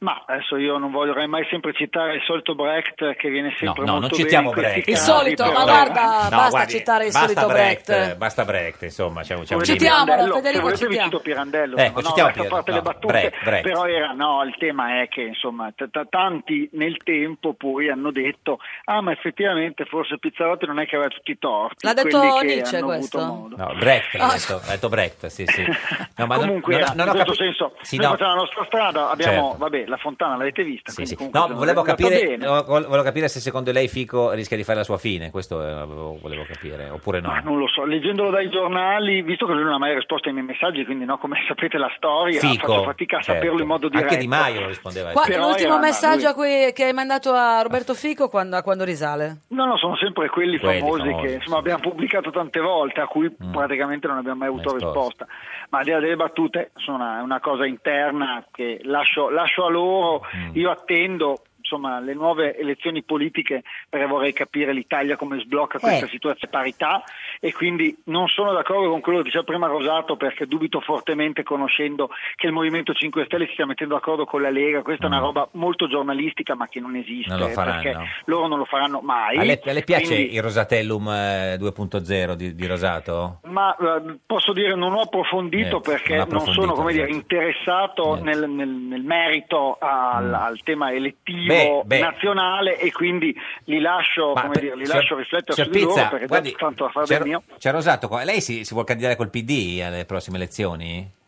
Ma adesso io non vorrei mai sempre citare il solito Brecht che viene sempre no, molto non citiamo bene Brecht. Il solito, però- ma guarda, No, basta guardi, citare il basta solito Brecht. Basta Brecht, insomma. C'è, un- c'è un. Citiamolo? Federico, citiamo. cito Pirandello, Ecco, no, citiamo Pirandello, parte le no, battute, Brecht, Brecht. però era, no, il tema è che insomma t- t- tanti nel tempo poi hanno detto ah ma effettivamente forse Pizzarotti non è che aveva tutti i torti, L'ha detto quelli che Nietzsche hanno questo? avuto modo. No, Brecht, l'ha Ah. detto, ha detto Brecht, sì, sì. No, ma non- Comunque, non, non ho in questo senso, Sì, noi no. facciamo la nostra strada, abbiamo, Certo. vabbè, la fontana l'avete vista, Sì, sì. No, volevo capire, no, volevo capire se secondo lei Fico rischia di fare la sua fine, questo eh, volevo, capire, oppure no. Ma non lo so, leggendolo dai giornali, visto che lui non ha mai risposto ai miei messaggi, quindi no, come sapete la storia, Fico, faccio fatica a certo. saperlo in modo diretto. Anche Di Maio rispondeva. Qua- l'ultimo era- no, messaggio lui- a cui- che hai mandato a Roberto Fico quando, a quando risale? No, no, sono sempre quelli, Quelli famosi, famosi, che insomma, abbiamo pubblicato tante volte, a cui Mm. praticamente non abbiamo mai avuto Risposta. risposta. Ma al di là delle battute, sono una, è una cosa interna che lascio, lascio a loro. Mm. Io attendo insomma, le nuove elezioni politiche perché vorrei capire l'Italia come sblocca questa Eh. situazione parità e quindi non sono d'accordo con quello che diceva prima Rosato perché dubito fortemente conoscendo che il Movimento 5 Stelle si stia mettendo d'accordo con la Lega, questa è una Mm. roba molto giornalistica ma che non esiste Non lo perché loro non lo faranno mai. A lei, a lei piace Quindi- il Rosatellum eh, 2.0 di, di Rosato? ma eh, posso dire non ho approfondito Niente, perché non ha non, approfondito, sono come dire, interessato nel, nel- nel merito al, al tema elettivo Beh, beh. nazionale e quindi li lascio, Ma per- dire, li signor- lascio riflettere su signor di loro Pizza, perché guardi, tanto a fare c'è, del mio. c'è Rosato, lei si, si vuole candidare col PD alle prossime elezioni?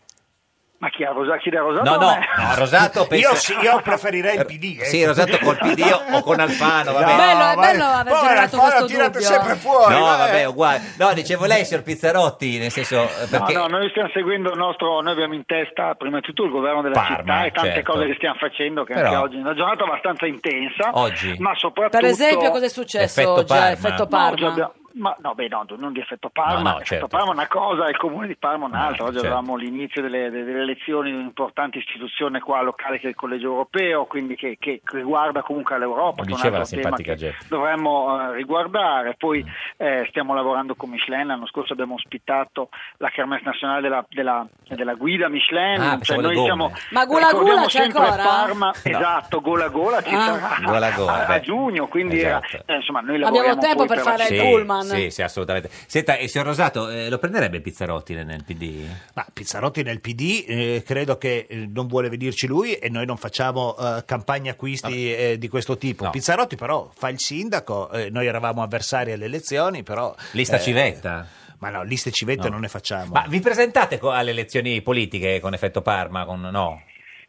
Ma chi ha Rosato? A Rosato? No, no, no, Rosato penso... Io, sì, io preferirei il PD. eh. Sì, Rosato col PD o, con Alfano, vabbè. No, bello, è bello aver poi generato Alfano questo tirate dubbio. sempre fuori. No, vai. vabbè, uguale. No, dicevo lei, signor Pizzarotti, nel senso... eh, Perché... No, no, noi stiamo seguendo il nostro, noi abbiamo in testa prima di tutto il governo della Parma, città e tante certo. cose che stiamo facendo, che Però- anche oggi è una giornata abbastanza intensa, Oggi? ma soprattutto... Per esempio, cosa è successo Effetto oggi a Parma. effetto No, Parma? abbiamo- ma no, beh, no, non di effetto Parma. No, no, effetto certo. Parma è una cosa, il comune di Parma un'altra. Ah, Oggi certo. avevamo l'inizio delle, delle elezioni di un'importante istituzione qua locale che è il Collegio Europeo, quindi che, che riguarda comunque l'Europa. Lo che è un diceva la altro tema simpatica che Geppi. dovremmo eh, riguardare. Poi Mm. eh, stiamo lavorando con Michelin. L'anno scorso abbiamo ospitato la Kermesse nazionale della, della- della guida Michelin. Ah, cioè, noi siamo, Ma ricordiamo Gula c'è sempre ancora? Parma, esatto, Gola Gola ci Ah. sarà Gola Gola, a, a giugno, quindi Esatto. era, eh, insomma, noi Abbiamo tempo per fare Sì, il pullman. Sì, sì, assolutamente. Senta, e signor Rosato, eh, lo prenderebbe Pizzarotti nel, PD? Ma Pizzarotti nel PD eh, credo che eh, non vuole venirci lui e noi non facciamo eh, campagne acquisti eh, di questo tipo. No. Pizzarotti però fa il sindaco, eh, noi eravamo avversari alle elezioni, però... Lista eh, civetta? Ma no, liste civette No. non ne facciamo. Ma vi presentate co- alle elezioni politiche con effetto Parma? Con... No.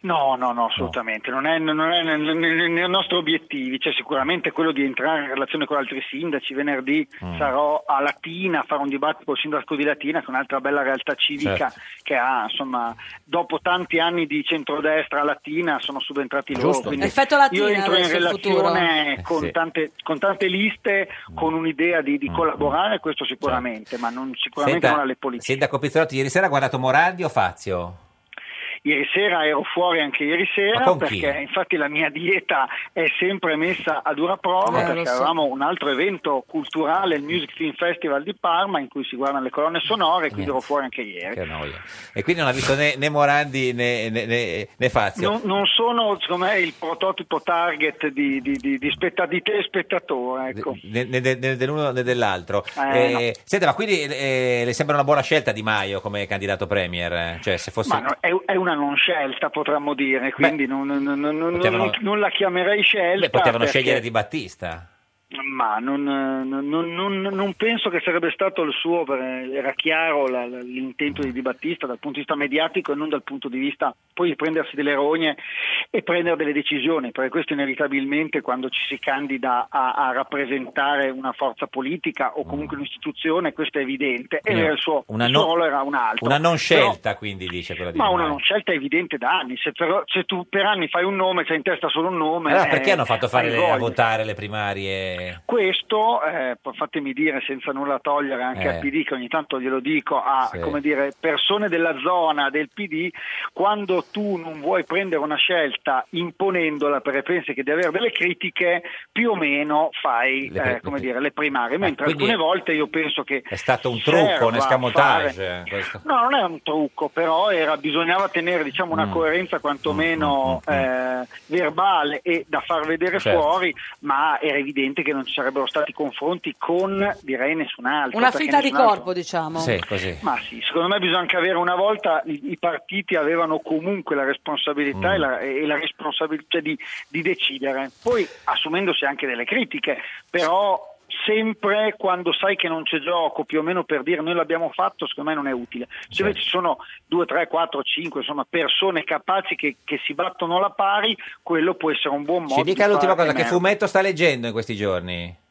No, no, no, assolutamente, non è, non è nei nostri obiettivi, c'è sicuramente quello di entrare in relazione con altri sindaci, venerdì Mm. sarò a Latina a fare un dibattito col sindaco di Latina che è un'altra bella realtà civica Certo. che ha, insomma, dopo tanti anni di centrodestra a Latina sono subentrati loro, Giusto. quindi Effetto Latina io entro in il relazione Eh, con, sì. tante, con tante liste, con un'idea di, di Mm. collaborare, questo sicuramente, ma non, sicuramente Senta, non alle politiche. Sindaco Pizzarotti, ieri sera ha guardato Morandi o Fazio? Ieri sera ero fuori anche ieri sera perché infatti la mia dieta è sempre messa a dura prova Eh, perché so. avevamo un altro evento culturale, il Music Film Festival di Parma in cui si guardano le colonne sonore e quindi ero fuori anche ieri. Che noia. E quindi non ha visto né, né Morandi né, né, né- né Fazio. Non, non sono secondo me il prototipo target di, di, di, di, spetta- di telespettatore. Ecco. Né, né né dell'uno né dell'altro. Eh, Eh, Senta, ma quindi eh, le sembra una buona scelta Di Maio come candidato premier? Cioè, se fosse... Ma no, è, è una non scelta, potremmo dire, quindi non, non- non- non- potevano- non- non la chiamerei scelta. Beh, potevano perché- scegliere Di Battista. Ma non, non- non- non- penso che sarebbe stato il suo, era chiaro la- l'intento di Di Battista dal punto di vista mediatico e non dal punto di vista poi di prendersi delle rogne e prendere delle decisioni, perché questo inevitabilmente quando ci si candida a, a rappresentare una forza politica o comunque un'istituzione, questo è evidente, e il suo, il suo non- ruolo era un altro. Una non Però- scelta, quindi, dice quella di ma una non scelta è evidente da anni, se, però- se tu per anni fai un nome, c'hai in testa solo un nome. Allora eh, perché hanno fatto fare le- a votare le primarie? Questo, eh, fatemi dire senza nulla togliere anche Eh. al PD, che ogni tanto glielo dico, a Sì. come dire, persone della zona del PD, quando tu non vuoi prendere una scelta imponendola perché pensi che di avere delle critiche, più o meno fai Le eh, come dire, le primarie, mentre quindi alcune volte io penso che È stato un trucco, un escamotage. fare- questo. No, non è un trucco, però era, bisognava tenere diciamo, una Mm. coerenza quantomeno eh, verbale e da far vedere Certo. fuori, ma era evidente che non ci sarebbero stati confronti con, direi, nessun altro. Una finta di nessun altro- corpo, diciamo. Sì, così. Ma sì, secondo me bisogna anche avere una volta i, i partiti avevano comunque la responsabilità Mm. e, la, e la responsabilità di, di decidere, poi assumendosi anche delle critiche, però sempre quando sai che non c'è gioco, più o meno per dire noi l'abbiamo fatto, secondo me non è utile. Se invece ci sono due, tre, quattro, cinque, insomma, persone capaci che, che si battono alla pari, quello può essere un buon modo. Ci dica di l'ultima cosa, che fumetto sta leggendo in questi giorni?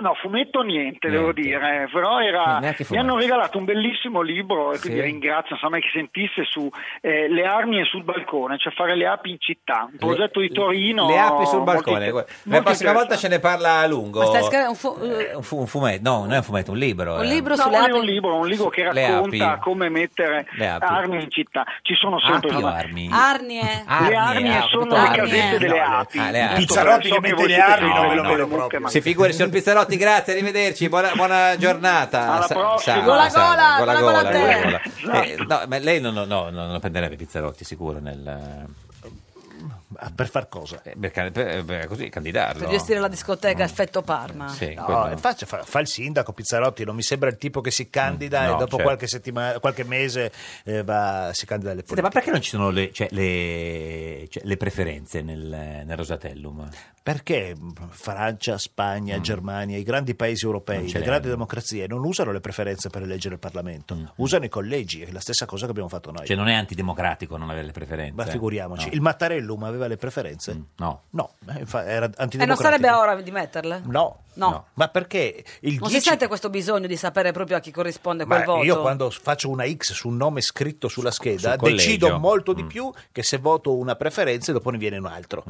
No, fumetto niente, Niente. devo dire, però era, mi hanno regalato un bellissimo libro e quindi Sì. ringrazio, non so mai chi sentisse, su eh, le armi e sul balcone, cioè fare le api in città, un progetto di Torino. Le api sul molto balcone. guarda. La molto prossima volta ce ne parla a lungo. Scrivendo un, fu- Eh, un, fu- un fumetto, no, non è un fumetto, un libro. un eh. libro No, sulle è api? un libro, un libro che Le racconta come mettere Le api. armi in città. Ci sono sempre Api o insomma, armi? Arnie. le armi ah, sono le casette armi. delle le- api. ah, le api. Pizzarotti che mette le armi, non ve lo proprio. ma- Si figuri, signor Pizzarotti, grazie, arrivederci, buona, buona giornata. Alla Sa- prossima. Gola gola, gola gola gola, gola gola gola. Eh, no, ma lei non, non- no, non lo prenderebbe Pizzarotti sicuro nel... Ah, Per far cosa? eh, per, per- per così candidarlo. Per gestire la discoteca Effetto Parma. Sì, No, quello- eh, faccia- fa, fa il sindaco Pizzarotti, non mi sembra il tipo che si candida Mm, no, e dopo certo. qualche, settimana, qualche mese eh, va- si candida alle Senta, politiche. ma perché non ci sono le, cioè, le, cioè, le preferenze nel, nel Rosatellum? Perché Francia, Spagna, Germania, i grandi paesi Mm. Europei, le grandi democrazie non usano le preferenze per eleggere il Parlamento, usano i collegi, è la stessa cosa che abbiamo fatto noi. Mm. Cioè non è antidemocratico non avere le preferenze? Ma figuriamoci, No. Mm. il Mattarellum aveva le preferenze? No. No, eh, era E non antidemocratico. sarebbe ora di metterle? No, No. Ma perché il Non 10 si sente questo bisogno di sapere proprio a chi corrisponde Ma quel voto? io quando faccio una X su un nome scritto sulla scheda Sul decido molto Mm. di più che se voto una preferenza e dopo ne viene un altro.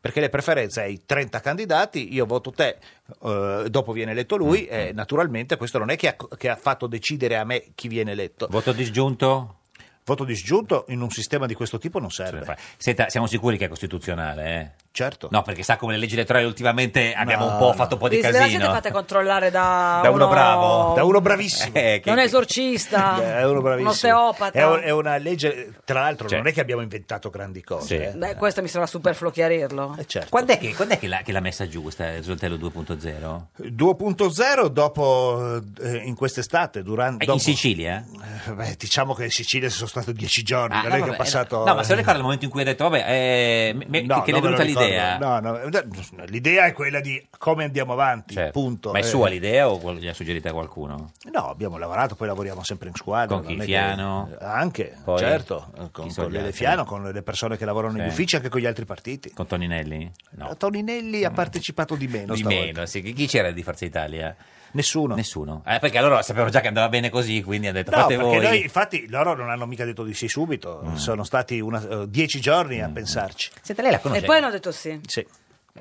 Perché le preferenze hai 30 candidati, io voto te, eh, dopo viene eletto lui e naturalmente questo non è che ha, che ha fatto decidere a me chi viene eletto. Voto disgiunto? Voto disgiunto in un sistema di questo tipo non serve. Senta, siamo sicuri che è costituzionale? eh? Certo. No, perché sa come le leggi elettorali ultimamente abbiamo No, un po' no. fatto un po' di ve la siete casino. fatte controllare da, Da uno bravo? Da uno bravissimo. Eh, che- Non esorcista, È uno un bravissimo. osteopata. È, un- è una legge, tra l'altro, Cioè. non è che abbiamo inventato grandi cose. Sì. eh. Beh, questo mi sembra superfluo chiarirlo. Eh, certo. Quando è che, quando è che l'ha, che l'ha messa giù questa Risoltello 2.0? 2.0 dopo eh, in quest'estate durante Eh, In Sicilia? Eh, beh, diciamo che in Sicilia ci sono stato dieci giorni Ah, non no, è che vabbè, ho passato no, ma se lo ricorda il momento in cui ha detto, vabbè, eh, me- me- No, che, le è non me lo venuta ricordo. l'idea? No, no, eh, l'idea è quella di come andiamo avanti Certo. punto Ma è Eh, sua l'idea o qual- gliel'ha suggerita qualcuno? no abbiamo lavorato poi lavoriamo sempre in squadra Con chi? non è che- Fiano? anche Poi? certo eh, Chi con, sono con gli altri? Fiano con le persone che lavorano negli Sì. uffici anche con gli altri partiti Con Toninelli? No. Toninelli ha partecipato di meno Di stavolta. meno, sì. Chi chi c'era di Forza Italia? Nessuno. Nessuno. Eh, perché allora sapevano già che andava bene così, quindi hanno detto No, fate perché voi. noi, infatti, loro non hanno mica detto di sì subito, Mm. sono stati una- eh, dieci giorni a pensarci. Senta, lei la conosce? E poi hanno detto sì. Sì.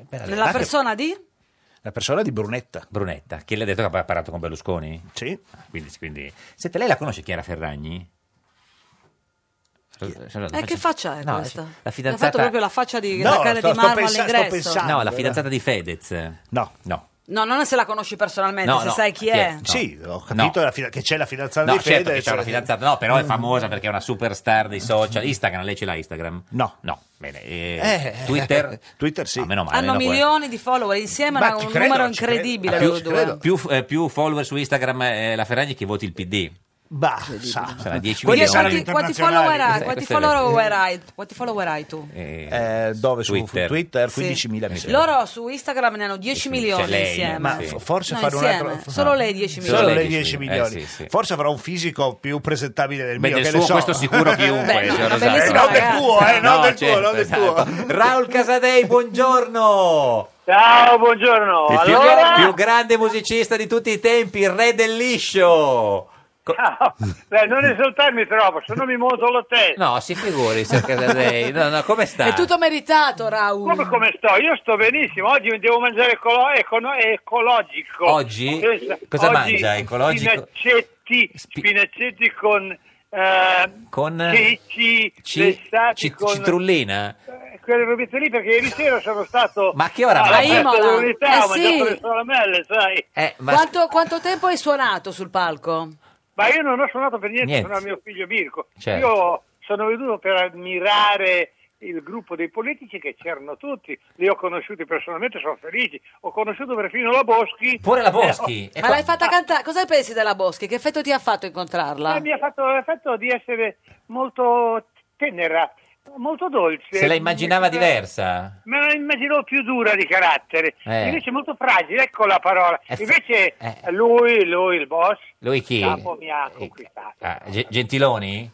Nella Anche persona di? La persona di Brunetta. Brunetta, che le ha detto che ha parlato con Berlusconi? Sì. Ah, Quindi, quindi... Senta, lei la conosce Chiara Ferragni? Eh, che faccia è No, questa? la Ha fidanzata- fatto proprio la faccia di No, la cane sto- di marmo all'ingresso. pensando. No, la fidanzata di Fedez. No. No. No, non se la conosci personalmente, No, se no, sai chi chi è. è? Sì, ho capito la fida- che c'è la fidanzata No, di certo Fedez. che c'è una fidanzata, no, però è famosa perché è una superstar dei social. Instagram, lei ce l'ha Instagram? No. No, bene. eh, Eh, Twitter? Twitter sì. Ah, meno male. Hanno no, milioni di follower insieme, Ma hanno un credo, numero incredibile più, loro due. più, eh, più follower su Instagram eh, la Ferragni che voti il PD. Bah, Sarà 10 Quelli milioni. Quanti, quanti follower hai? Quanti follower hai? Quanti follower hai tu? Eh, dove su Twitter. Twitter? Sì. 15.000 mi sembra. Loro su Instagram ne hanno 10 milioni Cioè lei, insieme. Ma f- forse No, fare un altro Solo lei 10 milioni. Solo lei lei 10 10 milioni. milioni. Eh, sì, sì. Forse avrà un fisico più presentabile del Beh, mio del che suo ne so. questo sicuro chiunque, Beh, no, bellissima non del tuo, eh, non No, del tuo, certo, non del tuo. esatto. Raul Casadei, buongiorno. Ciao, buongiorno. Il più, più grande musicista di tutti i tempi, il re del liscio. Co- Ciao. Beh, non esaltarmi troppo, se no mi monto la testa. No, si figuri, signor Casadei. No, no, come sta? È tutto meritato, Raul. Come, come sto? Io sto benissimo. Oggi mi devo mangiare ecolo- econo- ecologico. Oggi? Pensa, Cosa oggi mangia ecologico? Spinaccetti, spinaccetti con eh, Con ceci, ci- lessati ci- con citrullina? eh, quelle robette lì perché ieri sera sono stato Ma a che ora alla mangia? festa A Imola. dell'unità, Eh ho mangiato sì. le solamelle, sai. Eh, ma Quanto, quanto tempo hai suonato sul palco? Ma io non ho suonato per niente, Niente. sono mio figlio Mirko. Certo. Io sono venuto per ammirare il gruppo dei politici che c'erano tutti, li ho conosciuti personalmente, sono felici. Ho conosciuto perfino la Boschi. Pure la Boschi? Eh, Ma l'hai fatta cantare? Cosa pensi della Boschi? Che effetto ti ha fatto incontrarla? Eh, mi ha fatto l'effetto di essere molto tenera, molto dolce. se la immaginava diversa? Me la immaginavo più dura di carattere, Eh. invece molto fragile, ecco la parola. Eh, f- Invece eh. lui, lui, il boss, Lui chi? capo mi ha conquistato. Ah, Ge- Gentiloni?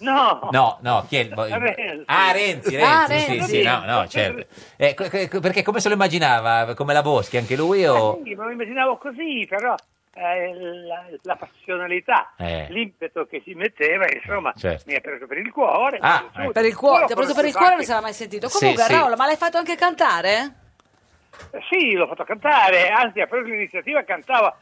No, No, no, chi è il... Renzi. Ah, Renzi, Renzi, Ah, sì, Renzi. sì, no, no, certo. Eh, perché come se lo immaginava? Come la Boschi, anche lui o... Sì, me lo immaginavo così, però eh, la, la passionalità, Eh. l'impeto che si metteva, insomma, Certo. mi ha preso per il cuore. Ah, piaciuto. Per il cuore, ti ha preso per il cuore, non se l'ha mai sentito. Sì, Comunque, sì. Raul, ma l'hai fatto anche cantare? Eh, Sì, l'ho fatto cantare, anzi ha preso l'iniziativa, cantava,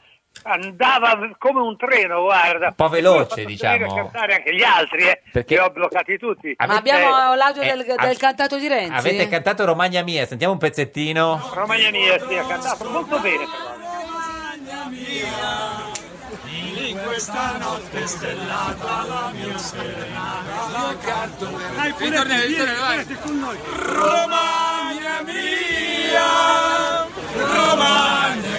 andava come un treno, guarda. Un po' veloce, diciamo. cantare anche gli altri, eh, Perché- li ho bloccati tutti. Ma Avete- abbiamo l'audio eh, del, del av- cantato di Renzi? Avete cantato Romagna Mia, sentiamo un pezzettino. Romagna mia, sì, ha cantato molto bene però. In questa notte stellata la mia serenata la canto Dai, ritorniamo, ritorniamo, vai. con noi Romagna mia Romagna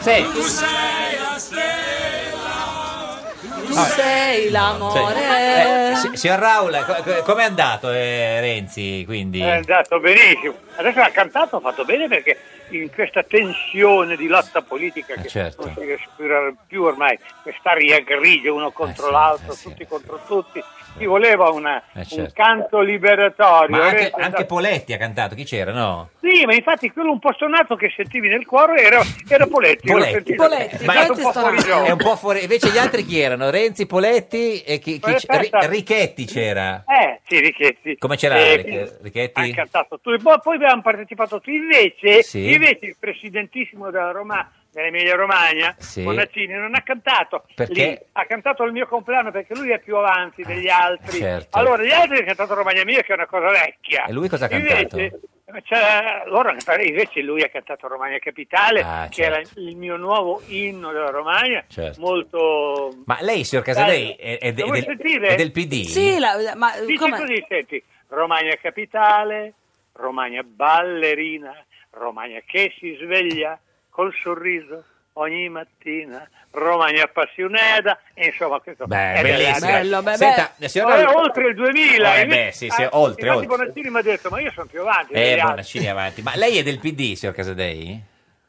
Sì. Tu sei la stella Tu sei l'amore. Eh, si- signor Raul, co- co- com'è andato eh, Renzi, quindi? È andato benissimo. Adesso ha cantato, ha fatto bene perché in questa tensione di lotta politica che certo. non si respira più ormai, quest'aria grigia uno contro l'altro, tutti contro tutti, ci voleva una- Eh, un certo. canto liberatorio. Ma anche, è anche stato- Poletti ha cantato, chi c'era, no? Sì, ma infatti quello un po' stonato che sentivi nel cuore era, era Poletti. Poletti. Poletti, Ma È un po' fuori. È un po' fuori. Invece gli altri chi erano? Renzi, Poletti e chi, chi c- Aspetta. Ri- Richetti c'era. Eh, sì, Richetti. Come c'era Eh, Ri- Richetti? Hai cantato tu. E poi, poi abbiamo partecipato tu. Invece, Sì. invece il presidentissimo della Roma, dell'Emilia Romagna, Sì. Bonaccini, non ha cantato. Perché? Lì. Ha cantato il mio compleanno perché lui è più avanti degli altri. certo. Allora, gli altri hanno cantato Romagna Mia, che è una cosa vecchia. E lui cosa ha Invece, cantato? c'è- loro, invece lui ha cantato Romagna Capitale, Ah, che era certo. il mio nuovo inno della Romagna, Certo. molto... Ma lei, signor Casadei, è, è de- vuoi del, è del PD? Sì, la- ma Dici come? così, senti, Romagna capitale, Romagna ballerina, Romagna che si sveglia col sorriso ogni mattina, Romagna appassionata, e insomma questo Beh, è bellissimo. Bello, beh, Senta, beh. signor Eh, Raul- oltre il 2000 Eh, beh, sì, sì, ah, oltre, oltre. Bonaccini mi ha detto ma io sono più avanti Eh. Bonaccini avanti. Ma lei è del PD, signor Casadei?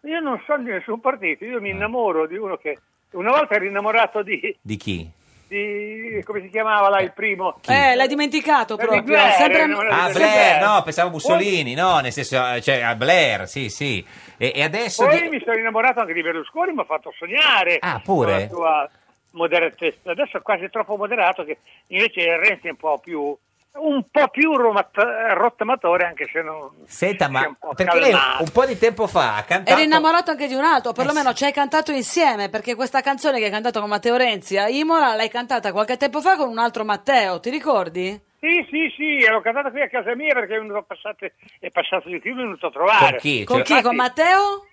io non sono di nessun partito io mi innamoro di uno che una volta ero innamorato di, Di chi? Di come si chiamava là il primo Eh, l'hai dimenticato Di proprio. Blair, Sempre... non- Ah, Blair, no, pensavo Mussolini, no, nel senso, eh, cioè, a Blair, sì, sì. E, e adesso... Poi di- mi sono innamorato anche di Berlusconi, mi ha fatto sognare. Ah, pure? Con la sua moderatezza. Adesso è quasi troppo moderato, che invece Renzi è un po' più un po' più rottamatore, anche se non... Senta, ma un po' perché lei un po' di tempo fa ha cantato... Eri innamorato anche di un altro, Eh, perlomeno ci hai cantato insieme, perché questa canzone che hai cantato con Matteo Renzi a Imola l'hai cantata qualche tempo fa con un altro Matteo, ti ricordi? Sì, sì, sì, l'ho cantata qui a casa mia perché è venuto passato, è passato di qui, è venuto a trovare. Con chi? Con chi? Con Matteo?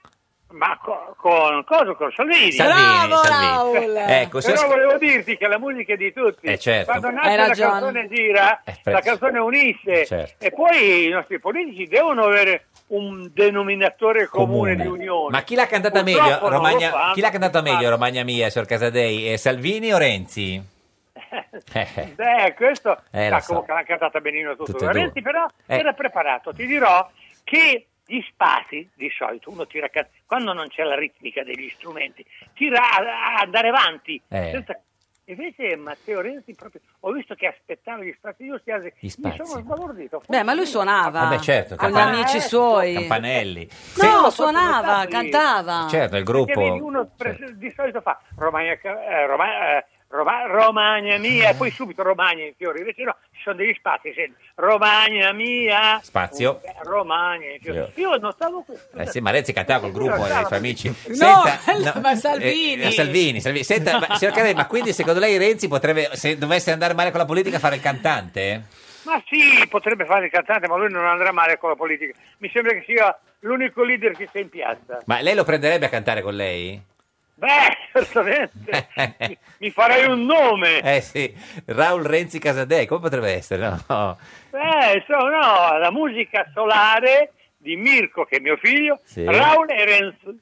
Ma co- con, cosa? Con Salvini. Salvini, Bravo, Salvini. Raul! Ecco, se- Però volevo dirti che la musica è di tutti. Eh, certo. Quando Hai nasce la ragione. canzone gira, Eh, la canzone unisce. Certo. E poi i nostri politici devono avere un denominatore comune, di unione. Ma chi l'ha cantata Purtroppo meglio? non lo Romagna... fanno. Chi l'ha cantata meglio, Romagna Mia, signor Casadei? Eh, Salvini o Renzi? Eh, Beh, questo Eh, lo sa so. l'ha cantata benino tutto. Tutte e due. Renzi però Eh. era preparato. Ti dirò che gli spazi, di solito, uno tira quando non c'è la ritmica degli strumenti, tira a, a andare avanti. Eh. senza- Invece Matteo Renzi proprio, ho visto che aspettava gli spazi, io Gli mi spazi. sono sbalordito. Beh, ma lui suonava. Eh beh, certo, con gli Campan- amici suoi. Campanelli. No, Sì. suonava, cantava. Certo, il gruppo... uno pre- di solito fa Romagna, eh, Roma- eh, Roma- Romagna mia e poi subito Romagna in fiori, invece no, ci sono degli spazi, senti, Romagna mia, Spazio. eh, Romagna in fiori. Io- Io notavo questo. Eh sì, ma Renzi cantava col gruppo dei suoi amici. No, ma Salvini. eh, Salvini, Salvini. Senta, ma, signor Caselli, ma quindi secondo lei Renzi potrebbe, se dovesse andare male con la politica, fare il cantante? Ma sì, potrebbe fare il cantante, ma lui non andrà male con la politica. Mi sembra che sia l'unico leader che sta in piazza. Ma lei lo prenderebbe a cantare con lei? Beh, certamente, mi- mi farei un nome. Eh sì, Raul Renzi Casadei, come potrebbe essere? No. Beh, insomma, no, la musica solare di Mirko, che è mio figlio, Sì. Raul e Renzo.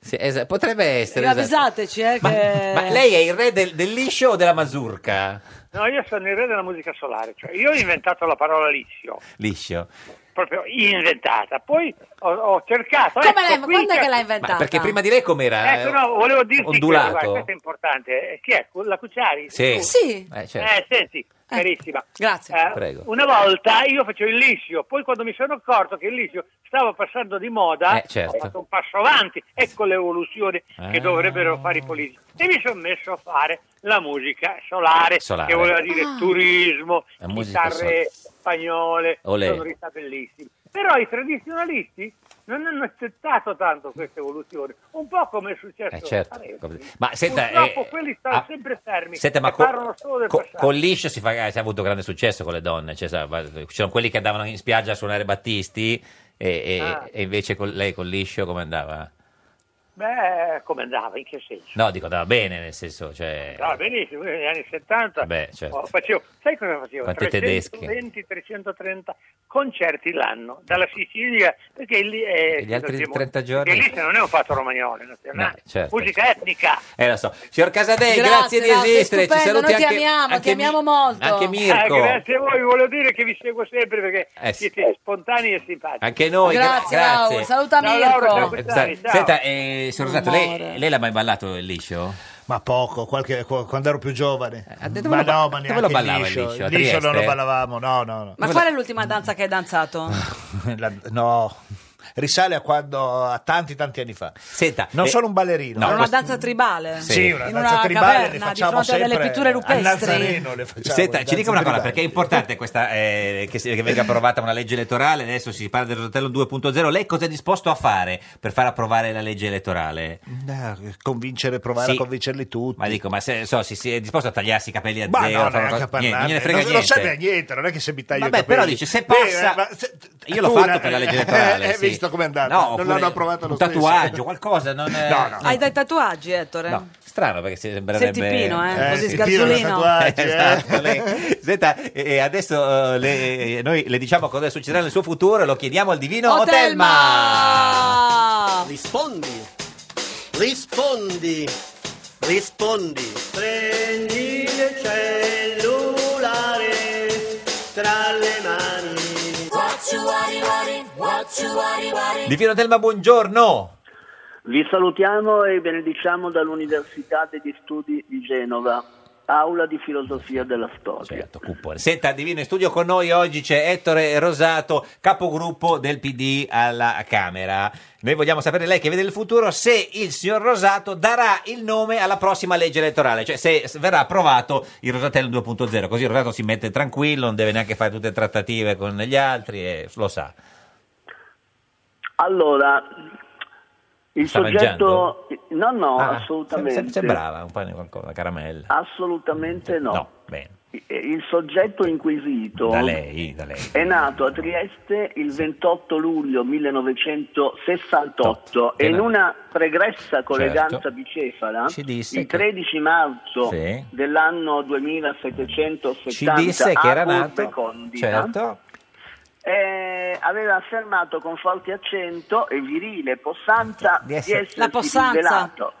Sì, esa- potrebbe essere. esatto. Avvisateci, eh, che... Ma lei è il re del, del liscio o della mazurka? No, io sono il re della musica solare, cioè io ho inventato la parola liscio, Liscio. Proprio inventata, poi ho, ho cercato... Come ecco, l'hai- quando è c'è- che l'hai inventata? Ma perché prima di lei com'era? Ecco, no, volevo dirti ondulato. che, guarda, questo è importante, eh, chi è? La Cucciari? Sì. Sì. Eh, certo. Eh, senti, carissima. Grazie. Eh, Prego. Una volta io facevo il liscio, poi quando mi sono accorto che il liscio stava passando di moda, Eh, certo. ho fatto un passo avanti. Ecco l'evoluzione Ah. che dovrebbero fare i politici. E mi sono messo a fare la musica solare, Solare. che voleva dire Ah. turismo, La musica chitarre spagnole, Olè. sonorità bellissime. Però i tradizionalisti non hanno accettato tanto questa evoluzione, un po' come è successo Eh, certo. Ma senta, Purtroppo eh, quelli stanno ah, sempre fermi Senta, ma co- parlano solo del co- passato. con liscio si, fa, si è avuto grande successo con le donne. Cioè, sa, sono quelli che andavano in spiaggia a suonare Battisti e, e- Ah. e invece con lei con liscio come andava? Beh, come andava? In che senso? No, dico andava bene, nel senso, cioè... No, benissimo, negli anni 70 Vabbè, certo. oh, facevo, sai cosa facevo? Quanti tedeschi? 320-330 concerti l'anno, dalla Sicilia, perché lì è... E gli altri Piemonte, 30 giorni? Perché lì se non è un fatto romagnolo, nazionale. No, certo. Musica etnica. Eh, lo so. Signor Casadei, Grazie, grazie, di esistere. Ci saluti noi ti anche, amiamo, anche ti amiamo molto. Anche Mirko. Eh, grazie a voi, volevo dire che vi seguo sempre perché Eh, sì. siete spontanei e simpatici. Anche noi, gra- Grazie, grazie. Saluta Ciao, Mirko. Laura, ciao, Eh, ciao. Senta, eh, Rosato, Amore. lei, lei l'ha mai ballato il liscio? Ma poco, qualche- qu- quando ero più giovane. dove ma lo no, ma lo neanche il ballava il liscio. liscio? Liscio non lo ballavamo, no, no, no. Ma qual è l'ultima danza che hai danzato? La- no, risale a quando a tanti tanti anni fa. Senta, Non eh, sono un ballerino. no, una questo- danza tribale? Sì, una In danza una tribale le caverna di facciamo fronte a delle pitture rupestri. Le facciamo, Senta, le ci dica una cosa, perché è importante questa, eh, che, venga approvata una legge elettorale, adesso si parla del Rosatello 2.0, lei cosa è disposto a fare per far approvare la legge elettorale? Eh, convincere, provare Sì. a convincerli tutti. Ma dico, ma se, so, si, si è disposto a tagliarsi i capelli a Ma zero? no, a cosa- niente, non gliene frega non, non niente. serve a niente, non è che se mi taglio Vabbè, i capelli. però dice, se passa- Eh, ma se- Io l'ho tu fatto una- per la legge elettorale. Hai sì. Visto com'è andata? No, non oppure l'hanno approvato lo Un stesso. tatuaggio, qualcosa. Non è... No, no. Hai dei tatuaggi, Ettore? No, strano perché si sembrerebbe... Sei tipino, eh? Eh, Così sì, Pino, sgarzolino. tatuaggi, eh. Esatto, lei- Senta, e adesso eh, le- noi le diciamo cosa succederà nel suo futuro e lo chiediamo al divino Otelma. Otelma! Rispondi, rispondi, rispondi. Prendi il cellulare tra le mani. Divino Otelma, buongiorno. Vi salutiamo e benediciamo dall'Università degli Studi di Genova. aula di filosofia della storia. Certo. Senta, Divino, in studio con noi oggi c'è Ettore Rosato, capogruppo del PD alla Camera. Noi vogliamo sapere lei che vede il futuro se il signor Rosato darà il nome alla prossima legge elettorale, cioè se verrà approvato il Rosatello 2.0, così Rosato si mette tranquillo, non deve neanche fare tutte le trattative con gli altri e lo sa. Allora, il Sta soggetto... No, no, Ah, assolutamente. sem- Sembrava un po' di qualcosa, caramella. Assolutamente no. No, bene. Il soggetto inquisito Da lei, da lei. è nato a Trieste il 28 luglio 1968 e in una pregressa colleganza Certo. bicefala il che- 13 marzo Sì. dell'anno 2770 Ci disse che era nato, Condita, certo, eh, aveva affermato con forte accento e virile possanza di, essere- essersi La possanza. rivelato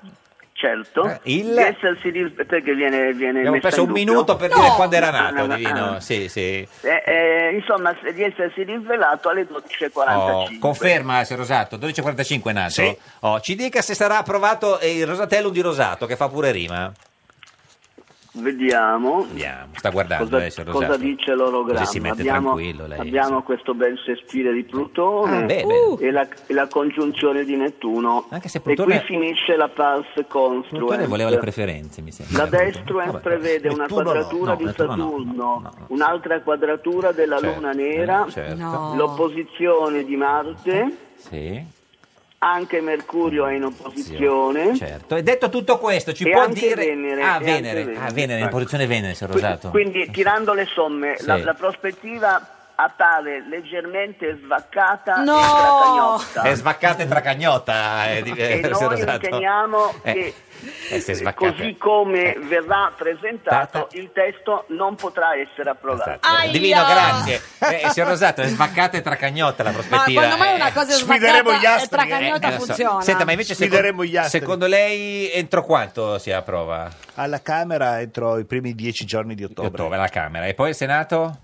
certo Eh, il- di essersi ri- perché viene, viene abbiamo perso un minuto per No! dire quando era nato, no. Sì, sì. Eh, eh, insomma se- di essersi rivelato alle 12.45 Oh, conferma, signor Rosato, 12.45 è nato. Oh, ci dica se sarà approvato il Rosatellum di Rosato, che fa pure rima. Vediamo Vediamo, sta guardando cosa, eh, cosa dice l'orogramma Così si mette abbiamo, tranquillo lei. abbiamo questo bel sestile di Plutone Ah, bene. e, la, e la congiunzione di Nettuno se e Plutone- qui finisce la pars Plutone construens voleva le preferenze, mi sembra. La destruens Vabbè, prevede una Nettuno no, quadratura no, di Nettuno no, Saturno, un'altra quadratura della Certo, Luna nera, eh, certo. No. l'opposizione di Marte, Sì, anche Mercurio è in opposizione. certo. E detto tutto questo, ci E può dire... Venere, ah, Venere, anche ah, Venere. Venere, in Ecco. posizione Venere, signor Rosato. Quindi tirando le somme, Sì. la, la prospettiva appare leggermente svaccata No! e tracagnotta. È svaccata e tracagnotta, eh, di- E eh, noi riteniamo Eh, che eh, è svaccata. così come verrà presentato il testo non potrà essere approvato. Esatto. Divino, grazie. Eh, signor Rosato, è svaccata e tracagnotta la Ma prospettiva. quando mai una cosa Sfideremo gli sbagliata e astri, tracagnotta Eh, so. funziona? Senta, ma invece secondo, astri. secondo lei entro quanto si approva? Alla Camera entro i primi dieci giorni di ottobre. Ottobre alla Camera. E poi il Senato?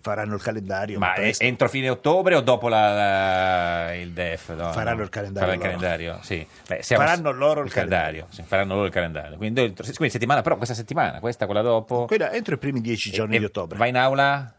Faranno il calendario. Ma entro fine ottobre o dopo la- la- il DEF? no? Faranno il calendario Faranno il loro. calendario, sì. Beh, Faranno loro il calendario. sì, faranno loro il calendario. Quindi, quindi settimana, però questa settimana, questa, quella dopo. Quella entro i primi dieci giorni E- di ottobre. Va in aula?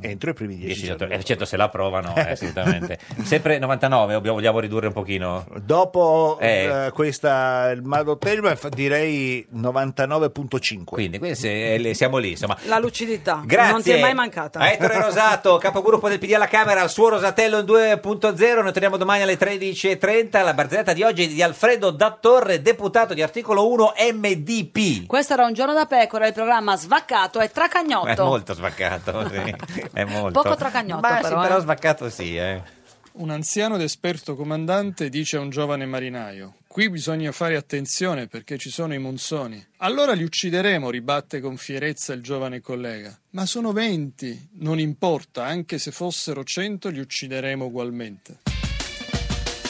Entro i primi dieci 10 giorni. ottobre. Eh, certo, se la approvano, eh, assolutamente. Sempre 99 o vogliamo ridurre un pochino? Dopo Eh. eh, questa, il Madottelma direi 99.5. Quindi, quindi se- le- siamo lì, insomma. La lucidità Grazie non ti è mai mancata. a Ettore Rosato, capogruppo del PD alla Camera, al suo Rosatello in 2.0. Noi torniamo domani alle 13.30. La barzelletta di oggi è di Alfredo Dattorre, deputato di articolo 1 MDP. Questo era un giorno da pecora, il programma svaccato e È tracagnotto. molto svaccato, sì. È molto. Poco tracagnotto, Ma però, sì, però eh. svaccato sì, eh. Un anziano ed esperto comandante dice a un giovane marinaio: Qui bisogna fare attenzione perché ci sono i monsoni. Allora li uccideremo, ribatte con fierezza il giovane collega. Ma sono venti, non importa, anche se fossero cento li uccideremo ugualmente.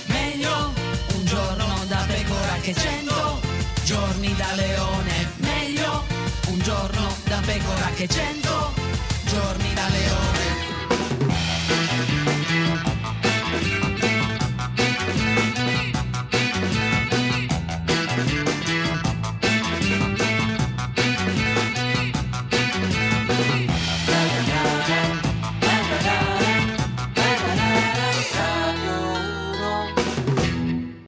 Meglio un giorno da pecora che cento giorni da leone. Meglio un giorno da pecora che cento giorni da leone.